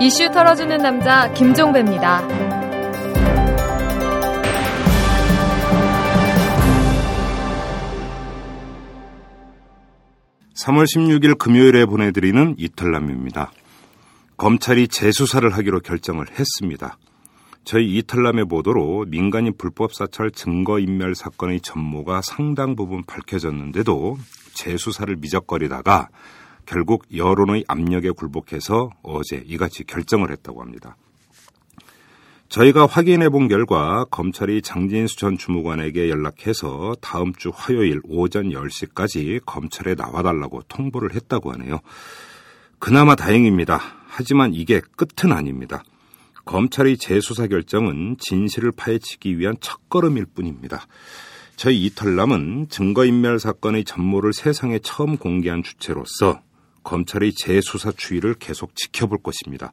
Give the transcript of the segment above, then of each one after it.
이슈 털어주는 남자 김종배입니다. 3월 16일 금요일에 보내드리는 이탈남입니다. 검찰이 재수사를 하기로 결정을 했습니다. 저희 이탈남의 보도로 민간인 불법 사찰 증거인멸 사건의 전모가 상당 부분 밝혀졌는데도 재수사를 미적거리다가 결국 여론의 압력에 굴복해서 어제 이같이 결정을 했다고 합니다. 저희가 확인해 본 결과 검찰이 장진수 전 주무관에게 연락해서 다음 주 화요일 오전 10시까지 검찰에 나와달라고 통보를 했다고 하네요. 그나마 다행입니다. 하지만 이게 끝은 아닙니다. 검찰의 재수사 결정은 진실을 파헤치기 위한 첫걸음일 뿐입니다. 저희 이털남은 증거인멸 사건의 전모를 세상에 처음 공개한 주체로서 검찰의 재수사 추이를 계속 지켜볼 것입니다.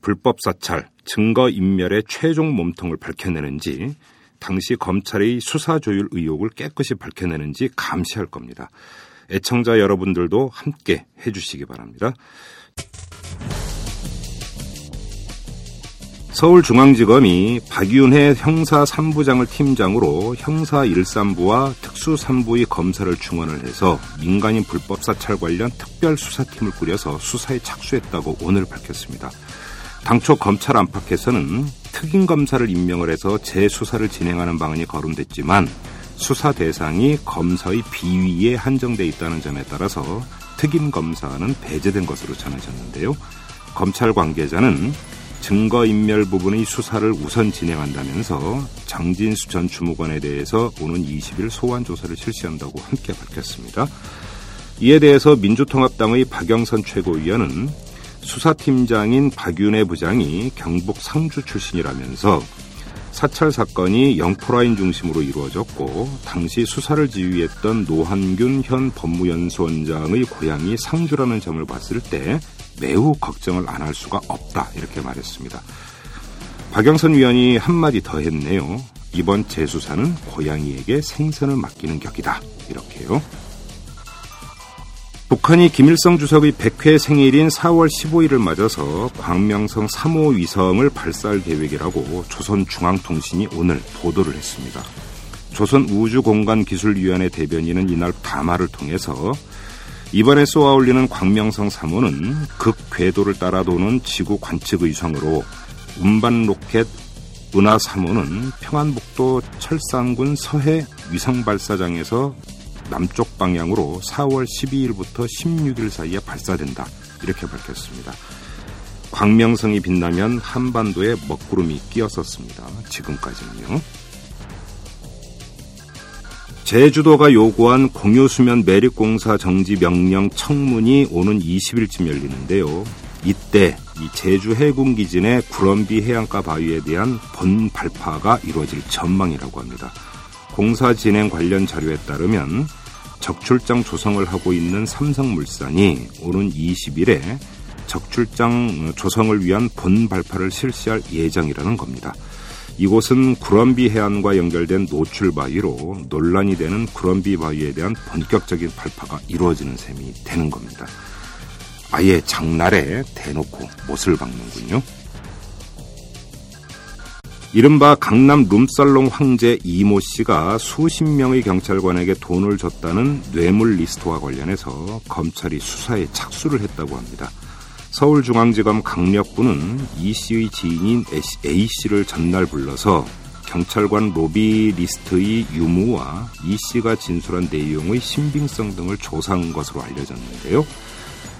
불법 사찰, 증거 인멸의 최종 몸통을 밝혀내는지 당시 검찰의 수사 조율 의혹을 깨끗이 밝혀내는지 감시할 겁니다. 애청자 여러분들도 함께 해주시기 바랍니다. 서울중앙지검이 박윤혜 형사 3부장을 팀장으로 형사 1, 3부와 특수 3부의 검사를 충원을 해서 민간인 불법 사찰 관련 특별 수사팀을 꾸려서 수사에 착수했다고 오늘 밝혔습니다. 당초 검찰 안팎에서는 특임 검사를 임명을 해서 재수사를 진행하는 방안이 거론됐지만 수사 대상이 검사의 비위에 한정돼 있다는 점에 따라서 특임 검사는 배제된 것으로 전해졌는데요. 검찰 관계자는 증거인멸 부분의 수사를 우선 진행한다면서 장진수 전 주무관에 대해서 오는 20일 소환 조사를 실시한다고 함께 밝혔습니다. 이에 대해서 민주통합당의 박영선 최고위원은 수사팀장인 박윤혜 부장이 경북 상주 출신이라면서 사찰 사건이 영포라인 중심으로 이루어졌고 당시 수사를 지휘했던 노한균 현 법무연수원장의 고향이 상주라는 점을 봤을 때 매우 걱정을 안 할 수가 없다 이렇게 말했습니다. 박영선 위원이 한마디 더 했네요. 이번 재수사는 고양이에게 생선을 맡기는 격이다. 이렇게요. 북한이 김일성 주석의 100회 생일인 4월 15일을 맞아서 광명성 3호 위성을 발사할 계획이라고 조선중앙통신이 오늘 보도를 했습니다. 조선우주공간기술위원회 대변인은 이날 담화를 통해서 이번에 쏘아 올리는 광명성 3호는 극궤도를 따라 도는 지구 관측 의성으로 운반 로켓 은하 3호는 평안북도 철산군 서해 위성 발사장에서 남쪽 방향으로 4월 12일부터 16일 사이에 발사된다. 이렇게 밝혔습니다. 광명성이 빛나면 한반도에 먹구름이 끼었었습니다. 지금까지는요. 제주도가 요구한 공유수면 매립공사 정지 명령 청문이 오는 20일쯤 열리는데요. 이때 이 제주 해군기지 내 구럼비 해안가 바위에 대한 본 발파가 이루어질 전망이라고 합니다. 공사 진행 관련 자료에 따르면 적출장 조성을 하고 있는 삼성물산이 오는 20일에 적출장 조성을 위한 본 발파를 실시할 예정이라는 겁니다. 이곳은 구럼비 해안과 연결된 노출 바위로 논란이 되는 구럼비 바위에 대한 본격적인 발파가 이루어지는 셈이 되는 겁니다. 아예 장날에 대놓고 못을 박는군요. 이른바 강남 룸살롱 황제 이모 씨가 수십 명의 경찰관에게 돈을 줬다는 뇌물 리스트와 관련해서 검찰이 수사에 착수를 했다고 합니다. 서울중앙지검 강력부는 이 씨의 지인인 A 씨를 전날 불러서 경찰관 로비 리스트의 유무와 이 씨가 진술한 내용의 신빙성 등을 조사한 것으로 알려졌는데요.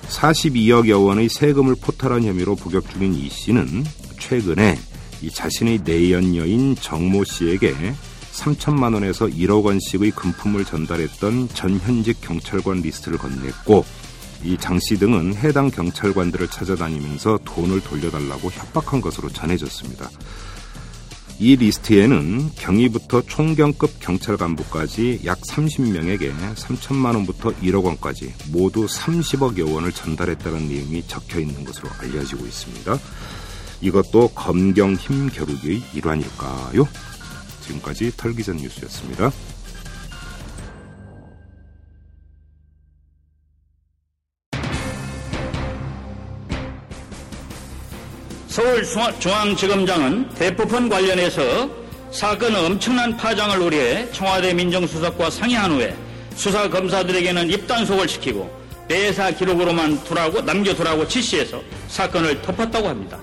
42억여 원의 세금을 포탈한 혐의로 복역 중인 이 씨는 최근에 이 자신의 내연녀인 정모 씨에게 3천만 원에서 1억 원씩의 금품을 전달했던 전 현직 경찰관 리스트를 건넸고 이 정 씨 등은 해당 경찰관들을 찾아다니면서 돈을 돌려달라고 협박한 것으로 전해졌습니다. 이 리스트에는 경위부터 총경급 경찰 간부까지 약 30명에게 3천만 원부터 1억 원까지 모두 30억여 원을 전달했다는 내용이 적혀 있는 것으로 알려지고 있습니다. 이것도 검경 힘 겨루기의 일환일까요? 지금까지 털기전 뉴스였습니다. 서울중앙지검장은 대포폰 관련해서 사건의 엄청난 파장을 우려해 청와대 민정수석과 상의한 후에 수사 검사들에게는 입단속을 시키고 내사 기록으로만 두라고 남겨두라고 지시해서 사건을 덮었다고 합니다.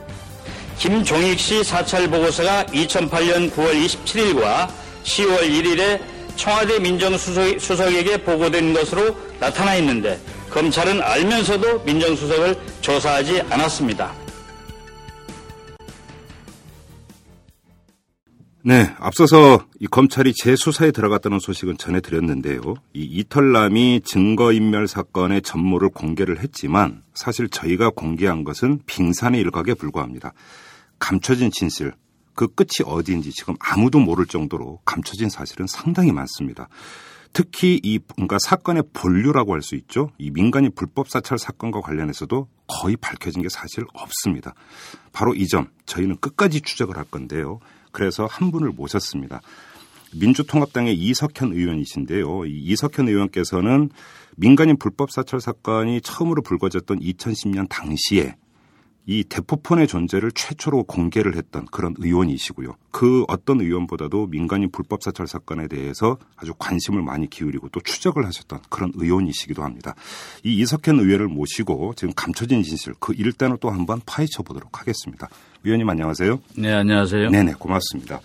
김종익 씨 사찰 보고서가 2008년 9월 27일과 10월 1일에 청와대 민정수석에게 보고된 것으로 나타나 있는데 검찰은 알면서도 민정수석을 조사하지 않았습니다. 네, 앞서서 이 검찰이 재수사에 들어갔다는 소식은 전해드렸는데요. 이 이털남이 증거인멸 사건의 전모를 공개를 했지만 사실 저희가 공개한 것은 빙산의 일각에 불과합니다. 감춰진 진실, 그 끝이 어디인지 지금 아무도 모를 정도로 감춰진 사실은 상당히 많습니다. 특히 이 뭔가 사건의 본류라고 할 수 있죠. 이 민간인 불법 사찰 사건과 관련해서도 거의 밝혀진 게 사실 없습니다. 바로 이 점 저희는 끝까지 추적을 할 건데요. 그래서 한 분을 모셨습니다. 민주통합당의 이석현 의원이신데요. 이 이석현 의원께서는 민간인 불법 사찰 사건이 처음으로 불거졌던 2010년 당시에 이 대포폰의 존재를 최초로 공개를 했던 그런 의원이시고요. 그 어떤 의원보다도 민간인 불법 사찰 사건에 대해서 아주 관심을 많이 기울이고 또 추적을 하셨던 그런 의원이시기도 합니다. 이 이석현 의원을 모시고 지금 감춰진 진실 그 일단을 또 한번 파헤쳐 보도록 하겠습니다. 의원님 안녕하세요. 네, 안녕하세요. 네네, 고맙습니다.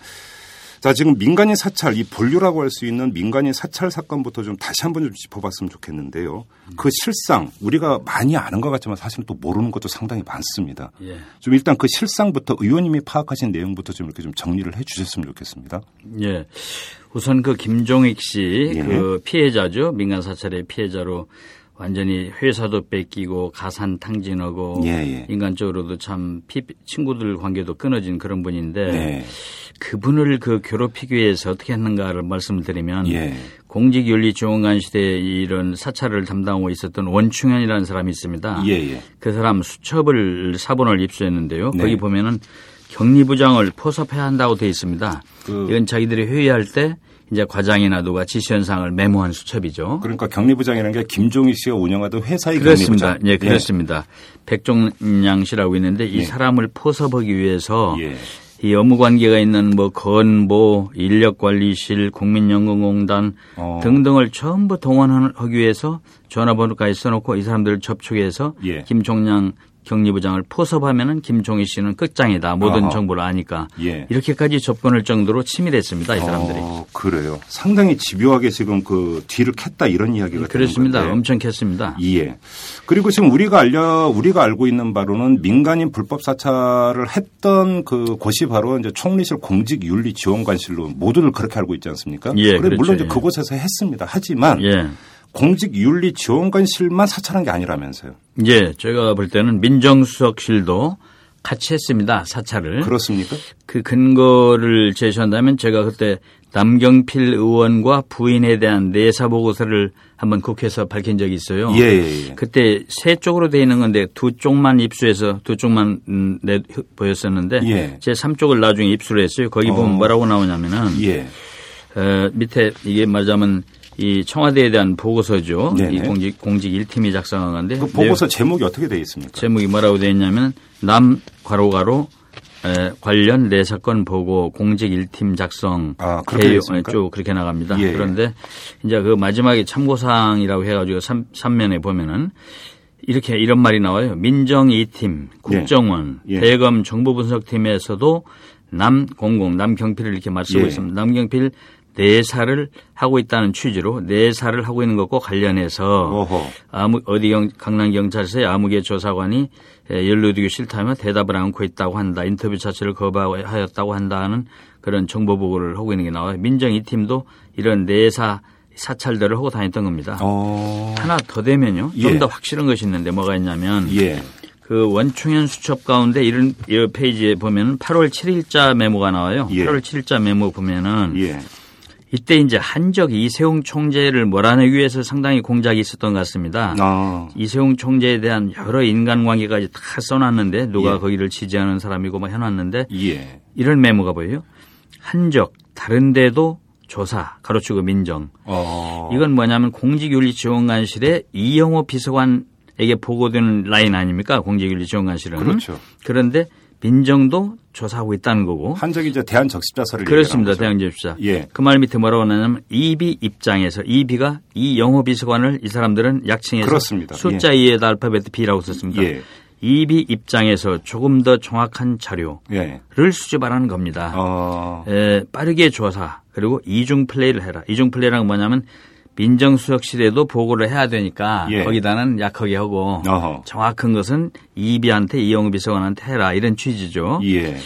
자, 지금 민간인 사찰, 이 본류라고 할 수 있는 민간인 사찰 사건부터 좀 다시 한번 좀 짚어봤으면 좋겠는데요. 그 실상, 우리가 많이 아는 것 같지만 사실은 또 모르는 것도 상당히 많습니다. 예. 좀 일단 그 실상부터 의원님이 파악하신 내용부터 좀 이렇게 좀 정리를 해 주셨으면 좋겠습니다. 예. 우선 그 김종익 씨그 예. 피해자죠. 민간 사찰의 피해자로 완전히 회사도 뺏기고 가산 탕진하고 예, 예. 인간적으로도 참 피, 친구들 관계도 끊어진 그런 분인데 네. 그분을 그 괴롭히기 위해서 어떻게 했는가를 말씀을 드리면 예. 공직윤리지원관 시대에 이런 사찰을 담당하고 있었던 원충현이라는 사람이 있습니다. 예, 예. 그 사람 수첩을 사본을 입수했는데요. 네. 거기 보면은 격리부장을 포섭해야 한다고 되어 있습니다. 그 이건 자기들이 회의할 때 이제 과장이나 누가 지시현상을 메모한 수첩이죠. 그러니까 격리부장이라는 게 김종희 씨가 운영하던 회사의 그렇습니다. 격리부장. 예, 그렇습니다. 예. 백종양 씨라고 있는데 이 예. 사람을 포섭하기 위해서 예. 이 업무 관계가 있는 뭐 건보, 인력관리실, 국민연금공단 어. 등등을 전부 동원하기 위해서 전화번호까지 써놓고 이 사람들을 접촉해서 예. 김종량 격리부장을 포섭하면은 김종희 씨는 끝장이다. 모든 아하. 정보를 아니까. 예. 이렇게까지 접근할 정도로 치밀했습니다. 이 사람들이. 어, 그래요. 상당히 집요하게 지금 그 뒤를 캤다 이런 이야기가 그렇습니다. 엄청 캤습니다. 예. 그리고 지금 우리가 알려 우리가 알고 있는 바로는 민간인 불법 사찰을 했던 그 곳이 바로 이제 총리실 공직윤리지원관실로 모두들 그렇게 알고 있지 않습니까? 예. 그래 그렇죠. 물론 이제 예. 그곳에서 했습니다. 하지만 예. 공직윤리지원관실만 사찰한 게 아니라면서요. 예, 제가 볼 때는 민정수석실도 같이 했습니다. 사찰을. 그렇습니까? 그 근거를 제시한다면 제가 그때 남경필 의원과 부인에 대한 내사 보고서를 한번 국회에서 밝힌 적이 있어요. 예, 예, 예. 그때 세 쪽으로 돼 있는 건데 두 쪽만 입수해서 두 쪽만 음, 내 보였었는데 예. 제 3 쪽을 나중에 입수를 했어요. 거기 보면 어. 뭐라고 나오냐면은 예. 어, 밑에 이게 말하자면 이 청와대에 대한 보고서죠. 네네. 이 공직 공직 1팀이 작성한 건데 그 보고서 제목이 어떻게 되어 있습니까? 제목이 뭐라고 되어 있냐면 남 괄호가로 에, 관련 내 사건 보고 공직 1팀 작성 아, 그렇게 쭉 그렇게 나갑니다. 예. 그런데 이제 그 마지막에 참고사항이라고 해가지고 3, 3면에 보면은 이렇게 이런 말이 나와요. 민정 2팀, 국정원, 예. 예. 대검 정보분석팀에서도 남공공, 남경필을 이렇게 예. 있습니다. 남경필 내사를 하고 있다는 취지로 내사를 하고 있는 것과 관련해서 어허. 아무 어디 경, 강남 경찰서의 아무개 조사관이 연루되기 싫다면 대답을 않고 있다고 한다. 인터뷰 자체를 거부하였다고 한다는 그런 정보 보고를 하고 있는 게 나와요. 민정 이 팀도 이런 내사 사찰들을 하고 다녔던 겁니다. 어... 하나 더 되면요. 좀더 예. 확실한 것이 있는데 뭐가 있냐면 예. 그 원충현 수첩 가운데 이런 이 페이지에 보면 8월 7일자 메모가 나와요. 예. 8월 7일자 메모 보면은 예. 이때 이제 한적 이세웅 총재를 몰아내기 위해서 상당히 공작이 있었던 것 같습니다. 아. 이세웅 총재에 대한 여러 인간관계까지 다 써놨는데 누가 예. 거기를 지지하는 사람이고 뭐 해놨는데 예. 이런 메모가 보여요. 한적 다른데도 조사 가로치고 민정. 어. 이건 뭐냐면 공직윤리지원관실에 이영호 비서관에게 보고되는 라인 아닙니까? 공직윤리지원관실은. 그렇죠. 그런데 민정도 조사하고 있다는 거고. 한적이 이제 대한 적십자서를 그렇습니다. 대한 적십자. 예. 그 말 밑에 뭐라고 하냐면 이비 입장에서 이비가 이 영어 비서관을 이 사람들은 약칭해서 그렇습니다. 숫자 예. 2에다 알파벳 B라고 썼습니다. 예. 이비 입장에서 조금 더 정확한 자료를 예. 수집하라는 겁니다. 어... 에, 빠르게 조사 그리고 이중 플레이를 해라. 이중 플레이란 뭐냐면 민정수석실에도 보고를 해야 되니까 예. 거기다는 약하게 하고 어허. 정확한 것은 이비한테 이영우 비서관한테 해라 이런 취지죠. 예.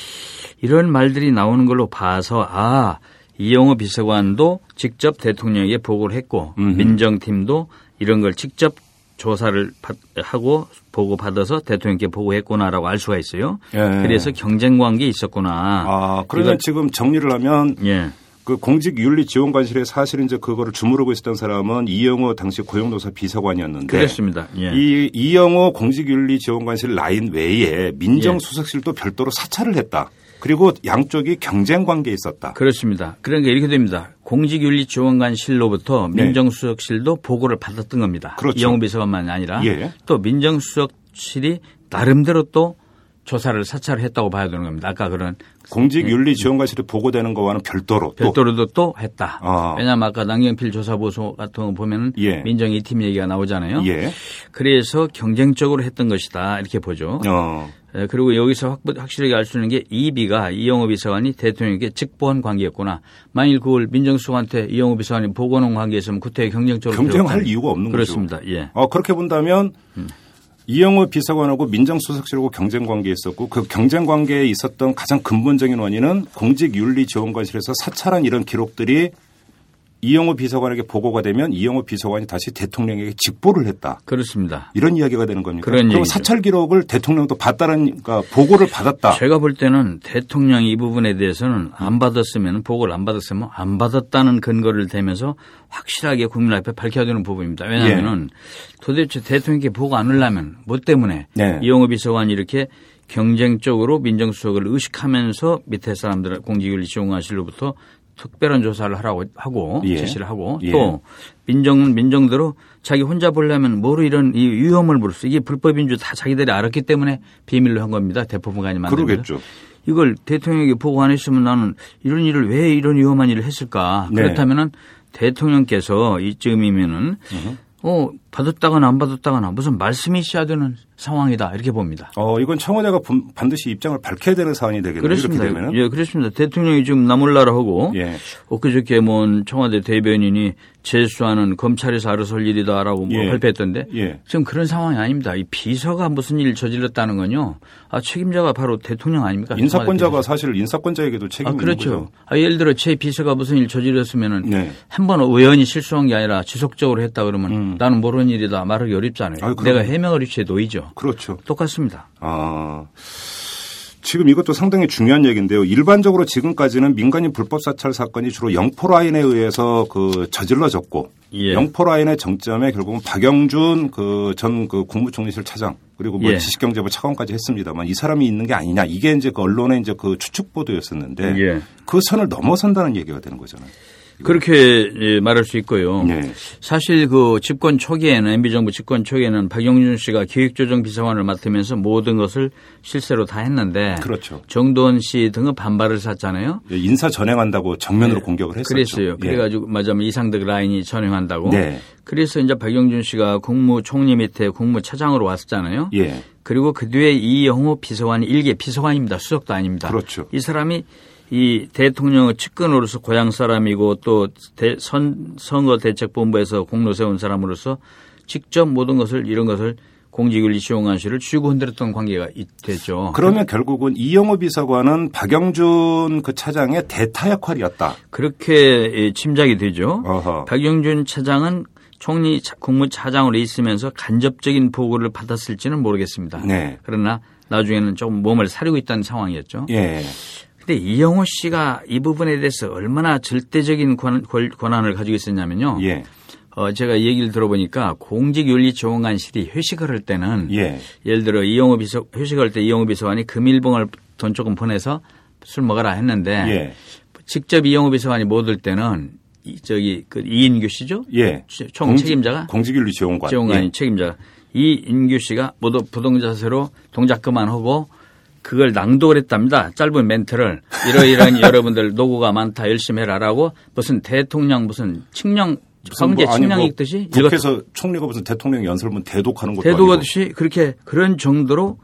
이런 말들이 나오는 걸로 봐서 아 이영우 비서관도 직접 대통령에게 보고를 했고 음흠. 민정팀도 이런 걸 직접 조사를 하고 보고 받아서 대통령께 보고했구나라고 알 수가 있어요. 예. 그래서 경쟁 관계 있었구나. 아 그러면 지금 정리를 하면 예. 그 공직윤리지원관실에 사실 이제 그거를 주무르고 있었던 사람은 이영호 당시 고용노사 비서관이었는데 그렇습니다. 예. 이 이영호 공직윤리지원관실 라인 외에 민정수석실도 예. 별도로 사찰을 했다. 그리고 양쪽이 경쟁 관계에 있었다. 그렇습니다. 그러니까 이렇게 됩니다. 공직윤리지원관실로부터 네. 민정수석실도 보고를 받았던 겁니다. 그렇죠. 이영호 비서관만이 아니라 예. 또 민정수석실이 나름대로 또 조사를 사찰을 했다고 봐야 되는 겁니다. 아까 그런 공직윤리지원관실에 보고되는 거와는 별도로 별도로도 또, 했다. 아. 왜냐하면 아까 남경필 조사보소 같은 거 보면은 예. 민정 2팀 얘기가 나오잖아요. 예. 그래서 경쟁적으로 했던 것이다 이렇게 보죠. 어. 예, 그리고 여기서 확, 실하게 알 수 있는 게 이비가 이영호 비서관이 대통령에게 직보한 관계였구나. 만일 그걸 민정수석한테 이영호 비서관이 보고하는 관계였으면 그때 경쟁적으로 경쟁할 이유가 없는 그렇습니다. 거죠. 그렇습니다. 예. 어, 그렇게 본다면 음. 이영호 비서관하고 민정수석실하고 경쟁 관계에 있었고 그 경쟁 관계에 있었던 가장 근본적인 원인은 공직윤리지원관실에서 사찰한 이런 기록들이 이영호 비서관에게 보고가 되면 이영호 비서관이 다시 대통령에게 직보를 했다. 그렇습니다. 이런 이야기가 되는 겁니까? 그런 그럼 사찰 기록을 대통령도 봤다는 그러니까 보고를 받았다. 제가 볼 때는 대통령이 이 부분에 대해서는 안 받았으면 보고를 안 받았으면 안 받았다는 근거를 대면서 확실하게 국민 앞에 밝혀야 되는 부분입니다. 왜냐하면 예. 도대체 대통령께 보고 안 하려면 뭐 때문에 네. 이영호 비서관이 이렇게 경쟁적으로 민정수석을 의식하면서 밑에 사람들 공직윤리지원관실로부터 특별한 조사를 하라고 하고 예. 지시를 하고 예. 또 민정은 민정대로 자기 혼자 보려면 뭐로 이런 이 위험을 볼수 이게 불법인 줄 다 자기들이 알았기 때문에 비밀로 한 겁니다. 대법원관이 만든 그러겠죠. 이걸 대통령에게 보고 안 했으면 나는 이런 일을 왜 이런 위험한 일을 했을까? 네. 그렇다면은 대통령께서 이쯤이면은 어 받았다거나 안 받았다거나 무슨 말씀이 있어야 되는 상황이다 이렇게 봅니다. 어 이건 청와대가 반드시 입장을 밝혀야 되는 사안이 되겠네요. 그렇습니다. 예, 그렇습니다. 대통령이 지금 나몰라라 하고 예. 엊그저께 뭐 청와대 대변인이 재수하는 검찰에서 알아서 할 일이다라고 뭐 예. 발표했던데 예. 지금 그런 상황이 아닙니다. 이 비서가 무슨 일을 저질렀다는 건요. 아 책임자가 바로 대통령 아닙니까? 인사권자가 사실 인사권자에게도 책임이 아, 그렇죠. 거죠. 아, 예를 들어 제 비서가 무슨 일 저질렀으면은 네. 한번 의원이 실수한 게 아니라 지속적으로 했다 그러면 음. 나는 모르는 일이다 말하기 어렵잖아요. 아, 내가 해명을 입시에 놓이죠. 그렇죠. 똑같습니다. 아. 지금 이것도 상당히 중요한 얘기인데요. 일반적으로 지금까지는 민간인 불법 사찰 사건이 주로 영포 라인에 의해서 그 저질러졌고 예. 영포 라인의 정점에 결국은 박영준 그 전그 그 국무총리실 차장 그리고 뭐 예. 지식경제부 차관까지 했습니다만 이 사람이 있는 게 아니냐 이게 이제 그 언론의 이제 그 추측 보도였었는데 예. 그 선을 넘어선다는 얘기가 되는 거잖아요. 그렇게 예, 말할 수 있고요. 네. 사실 그 집권 초기에는 MB 정부 집권 초기에는 박영준 씨가 기획조정 비서관을 맡으면서 모든 것을 실세로 다 했는데 그렇죠. 정도원 씨 등은 반발을 샀잖아요. 예, 인사 전행한다고 정면으로 네. 공격을 했었죠. 그랬어요. 예. 그래가지고 맞아면 이상득 라인이 전행한다고. 네. 그래서 이제 박영준 씨가 국무총리 밑에 국무차장으로 왔었잖아요. 예. 그리고 그 뒤에 이영호 비서관이 일개 비서관입니다. 수석도 아닙니다. 그렇죠. 이 사람이 이 대통령의 측근으로서 고향 사람이고 또 대, 선, 선거 대책본부에서 공로 세운 사람으로서 직접 모든 것을 이런 것을 공직윤리 시용관실을 쥐고 흔들었던 관계가 됐죠. 그러면 결국은 이영호 비서관은 박영준 그 차장의 대타 역할이었다. 그렇게 짐작이 되죠. 어허. 박영준 차장은 총리 국무차장으로 있으면서 간접적인 보고를 받았을지는 모르겠습니다. 네. 그러나 나중에는 좀 몸을 사리고 있다는 상황이었죠. 예. 근데 이영호 씨가 이 부분에 대해서 얼마나 절대적인 권, 한을 가지고 있었냐면요. 예. 어, 제가 얘기를 들어보니까 공직윤리지원관실이 회식을 할 때는 예. 예를 들어 이영호 비서 회식할 때 이영호 비서관이 금일봉을 돈 조금 보내서 술 먹어라 했는데 예. 직접 이영호 비서관이 못 올 때는 이, 저기 그 이인규 씨죠? 예. 총 공직, 책임자가 공직윤리지원관 지원관이 예. 책임자가 이인규 씨가 모두 부동자세로 동작 그만하고 그걸 낭독을 했답니다. 짧은 멘트를 이러이러한 여러분들 노고가 많다 열심히 해라라고 무슨 대통령 무슨 칙령 성제 칙령 뭐 읽듯이 국회에서 총리가 무슨 대통령 연설문 대독하는 것도 대독하듯이 그렇게 그런 정도로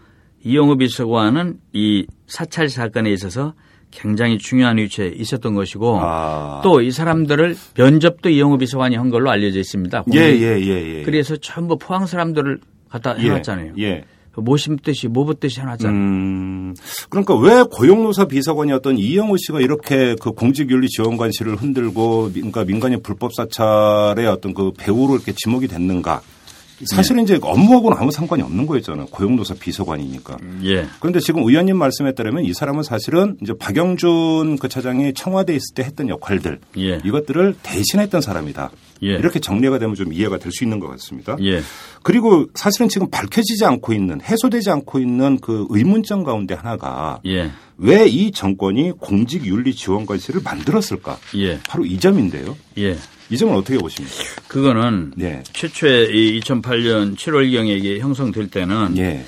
이영호 비서관은 이 사찰 사건에 있어서 굉장히 중요한 위치에 있었던 것이고 아. 또이 사람들을 면접도 이영호 비서관이 한 걸로 알려져 있습니다. 예, 예, 예, 예. 그래서 전부 포항 사람들을 갖다 예, 해놨잖아요. 예. 모심듯이 모붓듯이 해놨잖아요. 음, 그러니까 왜 고용노사 비서관이었던 이영호 씨가 이렇게 그 공직윤리 지원관실을 흔들고 그러니까 민간인 불법 사찰의 어떤 그 배우로 이렇게 지목이 됐는가? 사실은 이제 업무하고는 아무 상관이 없는 거였잖아요. 고용노사 비서관이니까. 예. 그런데 지금 의원님 말씀에 따르면 이 사람은 사실은 이제 박영준 그 차장이 청와대에 있을 때 했던 역할들 예. 이것들을 대신했던 사람이다. 예. 이렇게 정리가 되면 좀 이해가 될 수 있는 것 같습니다. 예. 그리고 사실은 지금 밝혀지지 않고 있는 해소되지 않고 있는 그 의문점 가운데 하나가 예. 왜이 정권이 공직윤리지원관실을 만들었을까? 예. 바로 이 점인데요. 예. 이 점은 어떻게 보십니까? 그거는 네. 최초에 이 2008년 7월경에 이게 형성될 때는 예.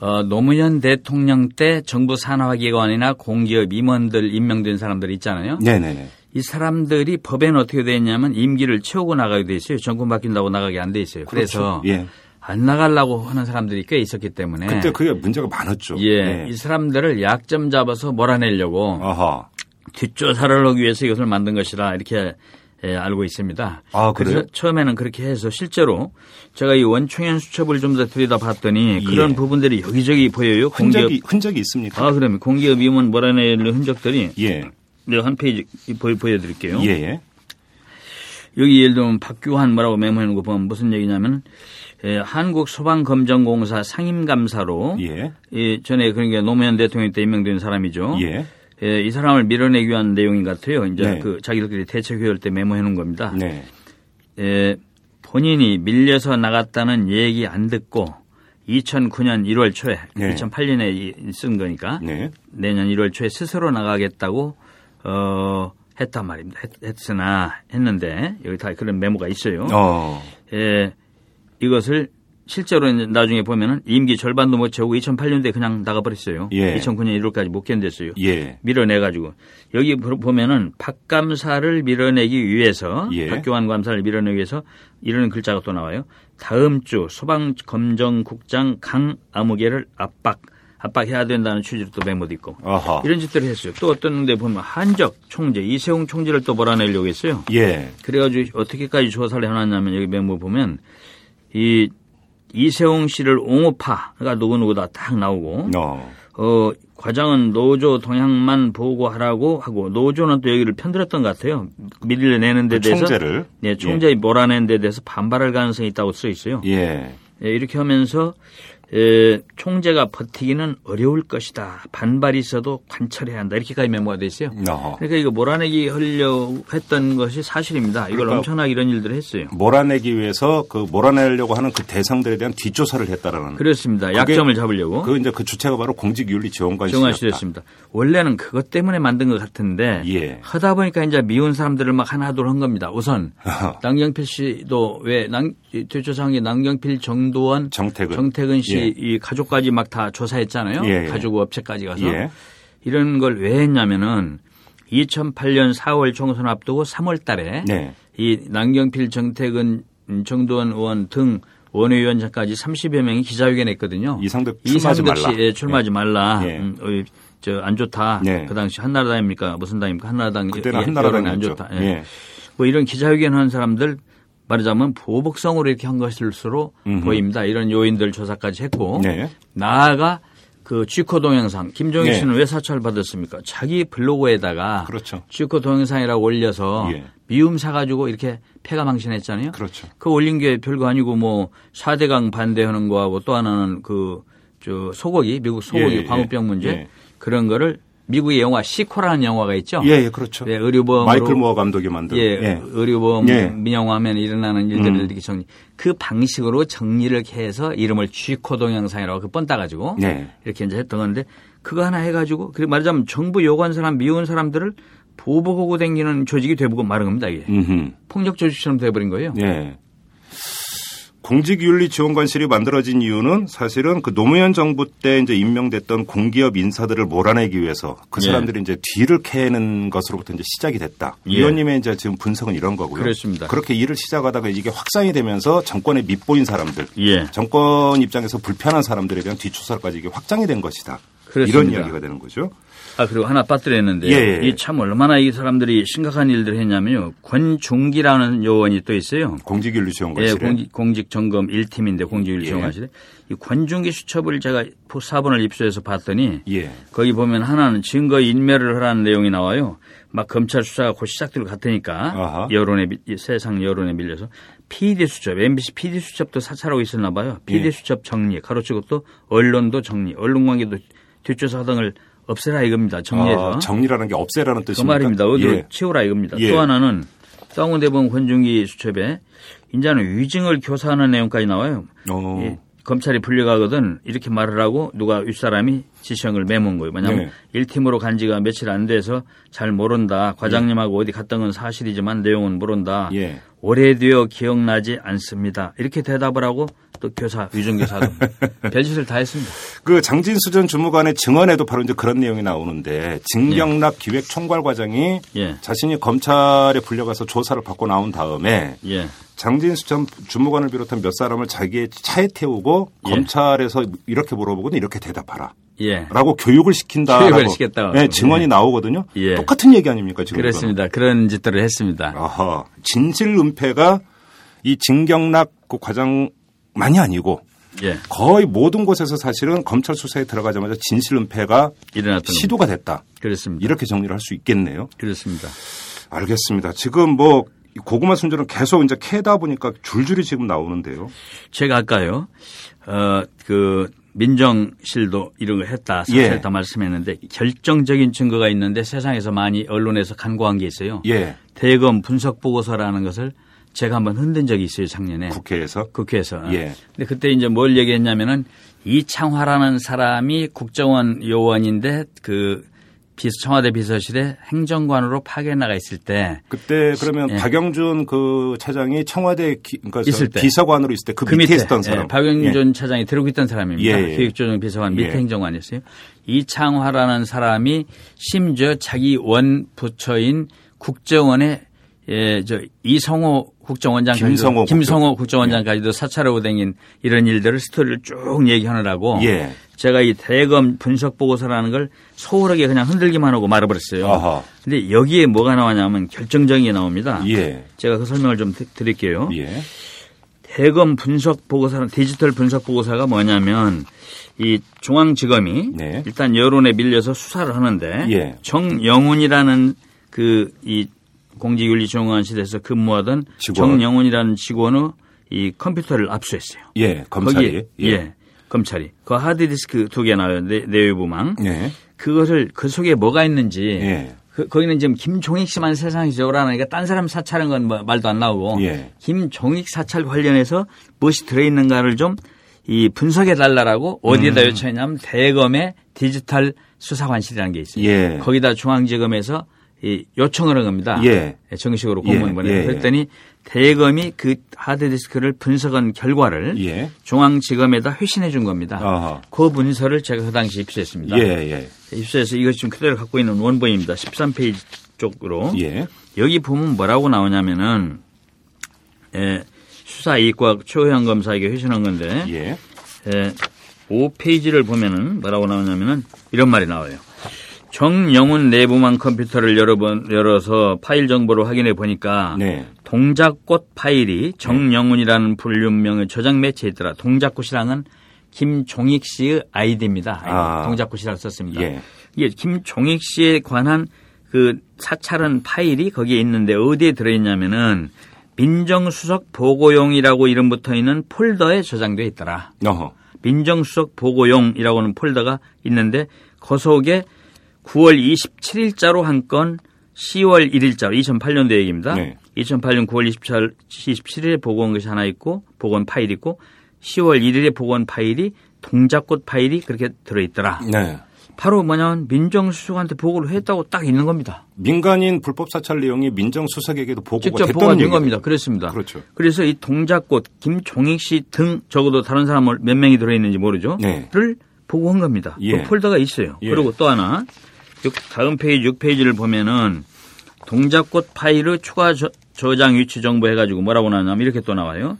어, 노무현 대통령 때 정부 산하기관이나 공기업 임원들 임명된 사람들 있잖아요. 네네네. 이 사람들이 법에는 어떻게 되어 있냐면 임기를 채우고 나가게 돼 있어요. 정권 바뀐다고 나가게 안 돼 있어요. 그래서 그렇죠. 예. 안 나가려고 하는 사람들이 꽤 있었기 때문에 그때 그게 문제가 많았죠. 예, 네. 이 사람들을 약점 잡아서 몰아내려고 아하. 뒷조사를 하기 위해서 이것을 만든 것이라 이렇게 예, 알고 있습니다. 아, 그래서? 처음에는 그렇게 해서 실제로 제가 이 원총연 수첩을 좀 더 들여다봤더니 예. 그런 부분들이 여기저기 보여요. 흔적이 공기업. 흔적이 있습니까? 아, 그러면 공기업 임원 몰아내는 흔적들이 예. 내가 한 페이지 보여, 보여드릴게요. 예, 예. 여기 예를 들면 박규환 뭐라고 메모해놓은 거 보면 무슨 얘기냐면 예, 한국소방검정공사 상임감사로 예. 예, 전에 그러니까 노무현 대통령 때 임명된 사람이죠. 예. 예, 이 사람을 밀어내기 위한 내용인 것 같아요. 이제 네. 그 자기들끼리 대책 회의할 때 메모해 놓은 겁니다. 네. 예, 본인이 밀려서 나갔다는 얘기 안 듣고 2009년 1월 초에 네. 2008년에 쓴 거니까 네. 내년 1월 초에 스스로 나가겠다고 어 했단 말입니다. 했, 으나 했는데 여기 다 그런 메모가 있어요. 어. 예, 이것을 실제로 나중에 보면은 임기 절반도 못 채우고 2008년도에 그냥 나가버렸어요. 예. 2009년 1월까지 못 견뎠어요. 예. 밀어내가지고 여기 보면은 박 감사를 밀어내기 위해서 예. 박교환 감사를 밀어내기 위해서 이런 글자가 또 나와요. 다음 주 소방검정국장 강아무개를 압박 압박해야 된다는 취지로 또 메모도 있고. 이런 짓들을 했어요. 또 어떤 데 보면 한적 총재 이세웅 총재를 또 몰아내려고 했어요. 예. 그래가지고 어떻게까지 조사를 해놨냐면 여기 메모 보면 이 이세웅 씨를 옹호파가 누구누구다 딱 나오고 어. 어 과장은 노조 동향만 보고하라고 하고 노조는 또 여기를 편들었던 것 같아요. 밀려내는 데그 대해서 총재를 네, 총재에 예. 몰아내는 데 대해서 반발할 가능성이 있다고 써 있어요. 예. 예 이렇게 하면서 에, 총재가 버티기는 어려울 것이다. 반발이 있어도 관철해야 한다. 이렇게까지 메모가 돼 있어요. 어. 그러니까 이거 몰아내기 하려고 했던 것이 사실입니다. 이걸 그러니까 엄청나게 이런 일들을 했어요. 몰아내기 위해서 그 몰아내려고 하는 그 대상들에 대한 뒷조사를 했다라는. 그렇습니다. 약점을 잡으려고. 그 이제 그 주체가 바로 공직윤리 지원관실이었습니다. 원래는 그것 때문에 만든 것 같은데 예. 하다 보니까 이제 미운 사람들을 막 하나 둘 한 겁니다. 우선 남경필 씨도 왜 남, 뒷조사한 게 남경필 정도원 정태근, 정태근 씨 예. 이 가족까지 막 다 조사했잖아요. 예. 가족 업체까지 가서 예. 이런 걸 왜 했냐면은 2008년 4월 총선 앞두고 3월 달에 네. 이 남경필 정태근 정도원 의원 등 원외위원장까지 30여 명이 기자회견했거든요. 이상득 출마하지 말라. 예, 출마하지 예. 말라. 예. 음, 어, 저안 좋다. 네. 그 당시 한나라당입니까? 무슨 당입니까? 한나라당 그때는 예, 한나라당이 안 좋다. 예. 예. 뭐 이런 기자회견 한 사람들 말하자면 보복성으로 이렇게 한 것일수록 음흠. 보입니다. 이런 요인들 조사까지 했고 네. 나아가 그 쥐코 동영상 김종희 네. 씨는 왜 사찰 받았습니까? 자기 블로그에다가 그렇죠. 쥐코 동영상이라고 올려서 예. 미움 사가지고 이렇게 폐가 망신했잖아요. 그렇죠. 그 올린 게 별거 아니고 뭐 4대강 반대하는 거하고 또 하나는 그 저 소고기 미국 소고기 예, 예. 광우병 문제 예. 그런 거를 미국의 영화 시코라는 영화가 있죠. 예, 예 그렇죠. 예, 의료보험 마이클 모어 감독이 만든 예, 예. 의료보험 예. 민영화면 일어나는 일들을 음. 이렇게 정리 그 방식으로 정리를 해서 이름을 쥐코 동영상이라고 그번 따가지고 예. 이렇게 이제 했던 건데 그거 하나 해 가지고 그리고 말하자면 정부 요구한 사람 미운 사람들을 보복하고 다니는 조직이 돼보고 말은 겁니다 이게 음흠. 폭력 조직처럼 돼버린 거예요. 예. 공직윤리지원관실이 만들어진 이유는 사실은 그 노무현 정부 때 이제 임명됐던 공기업 인사들을 몰아내기 위해서 그 예. 사람들이 예. 이제 뒤를 캐는 것으로부터 이제 시작이 됐다. 예. 의원님의 이제 지금 분석은 이런 거고요. 그렇습니다. 그렇게 일을 시작하다가 이게 확산이 되면서 정권에 밑보인 사람들, 예. 정권 입장에서 불편한 사람들에 대한 뒷조사까지 이게 확장이 된 것이다. 그렇습니다. 이런 이야기가 되는 거죠. 아 그리고 하나 빠뜨렸는데 예, 예. 이참 얼마나 이 사람들이 심각한 일들을 했냐면요. 권중기라는 요원이 또 있어요. 공직윤리 지원관실에. 예, 공직, 공직 점검 1팀인데 공직윤리 지원관실에 예. 이 권중기 수첩을 제가 사본을 입수해서 봤더니 예. 거기 보면 하나는 증거 인멸을 하라는 내용이 나와요. 막 검찰 수사가 곧 시작될 것 같으니까 아하. 여론에 세상 여론에 밀려서 PD 수첩, MBC PD 수첩도 사찰하고 있었나 봐요. PD 예. 수첩 정리, 가로치고 또 언론도 정리, 언론 관계도 뒷조사 등을 없애라 이겁니다. 정리해서. 아, 정리라는 게 없애라는 뜻입니다. 그 말입니다. 어디로 예. 치우라 이겁니다. 예. 또 하나는 땅원대법원 권중기 수첩에 인자는 위증을 교사하는 내용까지 나와요. 예. 검찰이 불려가거든 이렇게 말을 하고 누가 윗사람이 지시형을 메모은 거예요. 왜냐하면 네. 1팀으로 간 지가 며칠 안 돼서 잘 모른다. 과장님하고 예. 어디 갔던 건 사실이지만 내용은 모른다. 예. 오래되어 기억나지 않습니다. 이렇게 대답을 하고 또 교사, 위중교사도 별짓을 다 했습니다. 그 장진수 전 주무관의 증언에도 바로 이제 그런 내용이 나오는데 진경락 예. 기획 총괄과장이 예. 자신이 검찰에 불려가서 조사를 받고 나온 다음에 예. 장진수 전 주무관을 비롯한 몇 사람을 자기의 차에 태우고 예. 검찰에서 이렇게 물어보고는 이렇게 대답하라. 예. 라고 교육을 시킨다. 교육을 시켰다. 네, 증언이 예. 나오거든요. 예. 똑같은 얘기 아닙니까 지금? 그렇습니다. 그런 짓들을 했습니다. 아하. 진실 은폐가 이 진경락 그 과장 많이 아니고 예. 거의 모든 곳에서 사실은 검찰 수사에 들어가자마자 진실 은폐가 일어났던 시도가 됐다. 그렇습니다. 이렇게 정리를 할 수 있겠네요. 그렇습니다. 알겠습니다. 지금 뭐 고구마 순절은 계속 이제 캐다 보니까 줄줄이 지금 나오는데요. 제가 아까요, 어, 그 민정실도 이런 걸 했다, 사실했다 예. 말씀했는데 결정적인 증거가 있는데 세상에서 많이 언론에서 간과한 게 있어요. 예. 대검 분석 보고서라는 것을 제가 한번 흔든 적이 있어요 작년에 국회에서 국회에서. 예. 근데 그때 이제 뭘 얘기했냐면은 이창화라는 사람이 국정원 요원인데 그 청와대 비서실에 행정관으로 파견 나가 있을 때 그때 그러면 예. 박영준 그 차장이 청와대 기, 그러니까 있을 때 비서관으로 있을 때그 그 밑에, 밑에 있었던 예, 사람. 예. 박영준 예. 차장이 들고 있던 사람입니다. 예, 예. 기획조정 비서관 밑에 행정관이었어요. 이창화라는 사람이 심지어 자기 원 부처인 국정원의 예, 저 이성호 국정원장까지도 김성호, 김성호 국정원장까지도 예. 사찰하고 댕긴 이런 일들을 스토리를 쭉 얘기하느라고 예. 제가 이 대검 분석 보고서라는 걸 소홀하게 그냥 흔들기만 하고 말아버렸어요. 그런데 여기에 뭐가 나왔냐면 결정적인 게 나옵니다. 예. 제가 그 설명을 좀 드릴게요. 예. 대검 분석 보고서는 디지털 분석 보고서가 뭐냐면 이 중앙지검이 네. 일단 여론에 밀려서 수사를 하는데 예. 정영훈이라는 그 이 공직윤리정원실에서 근무하던 직원. 정영훈이라는 직원의 이 컴퓨터를 압수했어요. 예, 검찰이. 거기에, 예. 예. 검찰이. 그 하드디스크 두 개 나와요. 내, 내외부망. 예. 그것을 그 속에 뭐가 있는지. 예. 그, 거기는 지금 김종익 씨만 세상에 적으라니까 딴 사람 사찰한 건 뭐, 말도 안 나오고. 예. 김종익 사찰 관련해서 무엇이 들어있는가를 좀 이 분석해 달라라고 어디에다 음. 요청했냐면 대검의 디지털 수사관실이라는 게 있어요. 예. 거기다 중앙지검에서 이 요청을 한 겁니다. 예. 예 정식으로 공문 예. 보내서 예. 그랬더니 대검이 그 하드디스크를 분석한 결과를 예. 중앙지검에다 회신해 준 겁니다. 아하. 그 문서를 제가 그 당시 입수했습니다. 예, 예. 입수해서 이것이 지금 그대로 갖고 있는 원본입니다. 13페이지 쪽으로. 예. 여기 보면 뭐라고 나오냐면은 예, 수사 이익과 최호영 검사에게 회신한 건데 예. 예, 5페이지를 보면은 뭐라고 나오냐면은 이런 말이 나와요. 정영훈 내부망 컴퓨터를 여러 번 열어서 파일 정보를 확인해 보니까 네. 동작꽃 파일이 정영훈이라는 불륜명의 저장 매체에 있더라. 동작꽃이랑은 김종익 씨의 아이디입니다. 아. 동작꽃이라고 썼습니다. 예. 이게 김종익 씨에 관한 그 사찰은 파일이 거기에 있는데 어디에 들어있냐면은 민정수석 보고용이라고 이름 붙어 있는 폴더에 저장되어 있더라. 어허. 민정수석 보고용이라고는 하 폴더가 있는데 그 속에 9월 27일자로 한 건 10월 1일자 2008년도 얘기입니다. 네. 2008년 9월 27, 27일에 보고한 것이 하나 있고 보고한 파일 이 있고 10월 1일에 보고한 파일이 동작꽃 파일이 그렇게 들어있더라. 네. 바로 뭐냐면 민정수석한테 보고를 했다고 딱 있는 겁니다. 민간인 불법 사찰 내용이 민정수석에게도 보고가 직접 보고가 된 겁니다. 그렇습니다. 그렇죠. 그래서 이 동작꽃 김종익 씨 등 적어도 다른 사람을 몇 명이 들어있는지 모르죠. 네. 를 보고한 겁니다. 예. 그 폴더가 있어요. 예. 그리고 또 하나 다음 페이지 6페이지를 보면은 동자꽃 파일의 추가 저, 장 위치 정보 해가지고 뭐라고 나냐면 이렇게 또 나와요.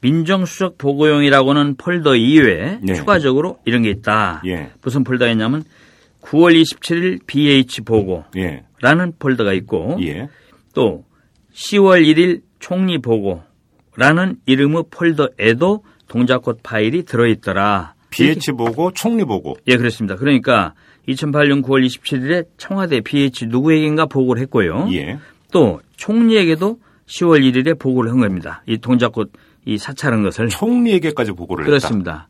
민정수석 보고용이라고는 폴더 이외에 네. 추가적으로 이런 게 있다. 예. 무슨 폴더였냐면 9월 27일 BH 보고라는 예. 폴더가 있고 예. 또 10월 1일 총리 보고라는 이름의 폴더에도 동자꽃 파일이 들어있더라. BH 보고 총리 보고. 예, 그렇습니다. 그러니까 2008년 9월 27일에 청와대 BH 누구에게인가 보고를 했고요. 예. 또 총리에게도 10월 1일에 보고를 한 겁니다. 이 동작꽃 이 사찰한 것을 총리에게까지 보고를 그렇습니다. 했다.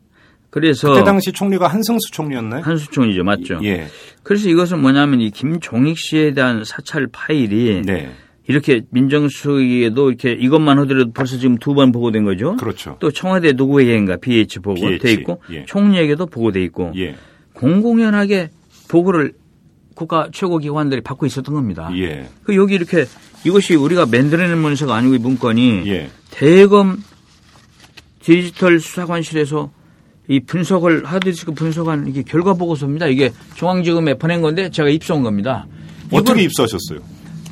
그래서 그때 당시 총리가 한승수 총리였나요? 한수 총리죠, 맞죠. 예. 그래서 이것은 뭐냐면 이 김종익 씨에 대한 사찰 파일이 네. 이렇게 민정수석에도 이렇게 이것만 하더라도 벌써 지금 두 번 보고된 거죠. 그렇죠. 또 청와대 누구에게인가 BH 보고돼 BH. 있고 예. 총리에게도 보고돼 있고 예. 공공연하게 보고를 국가 최고 기관들이 받고 있었던 겁니다. 예. 그 여기 이렇게 이것이 우리가 만들어낸 문서가 아니고 이 문건이 예. 대검 디지털 수사관실에서 이 분석을 하드디스크 분석한 이게 결과 보고서입니다. 이게 중앙지검에 보낸 건데 제가 입수한 겁니다. 어떻게 입수하셨어요?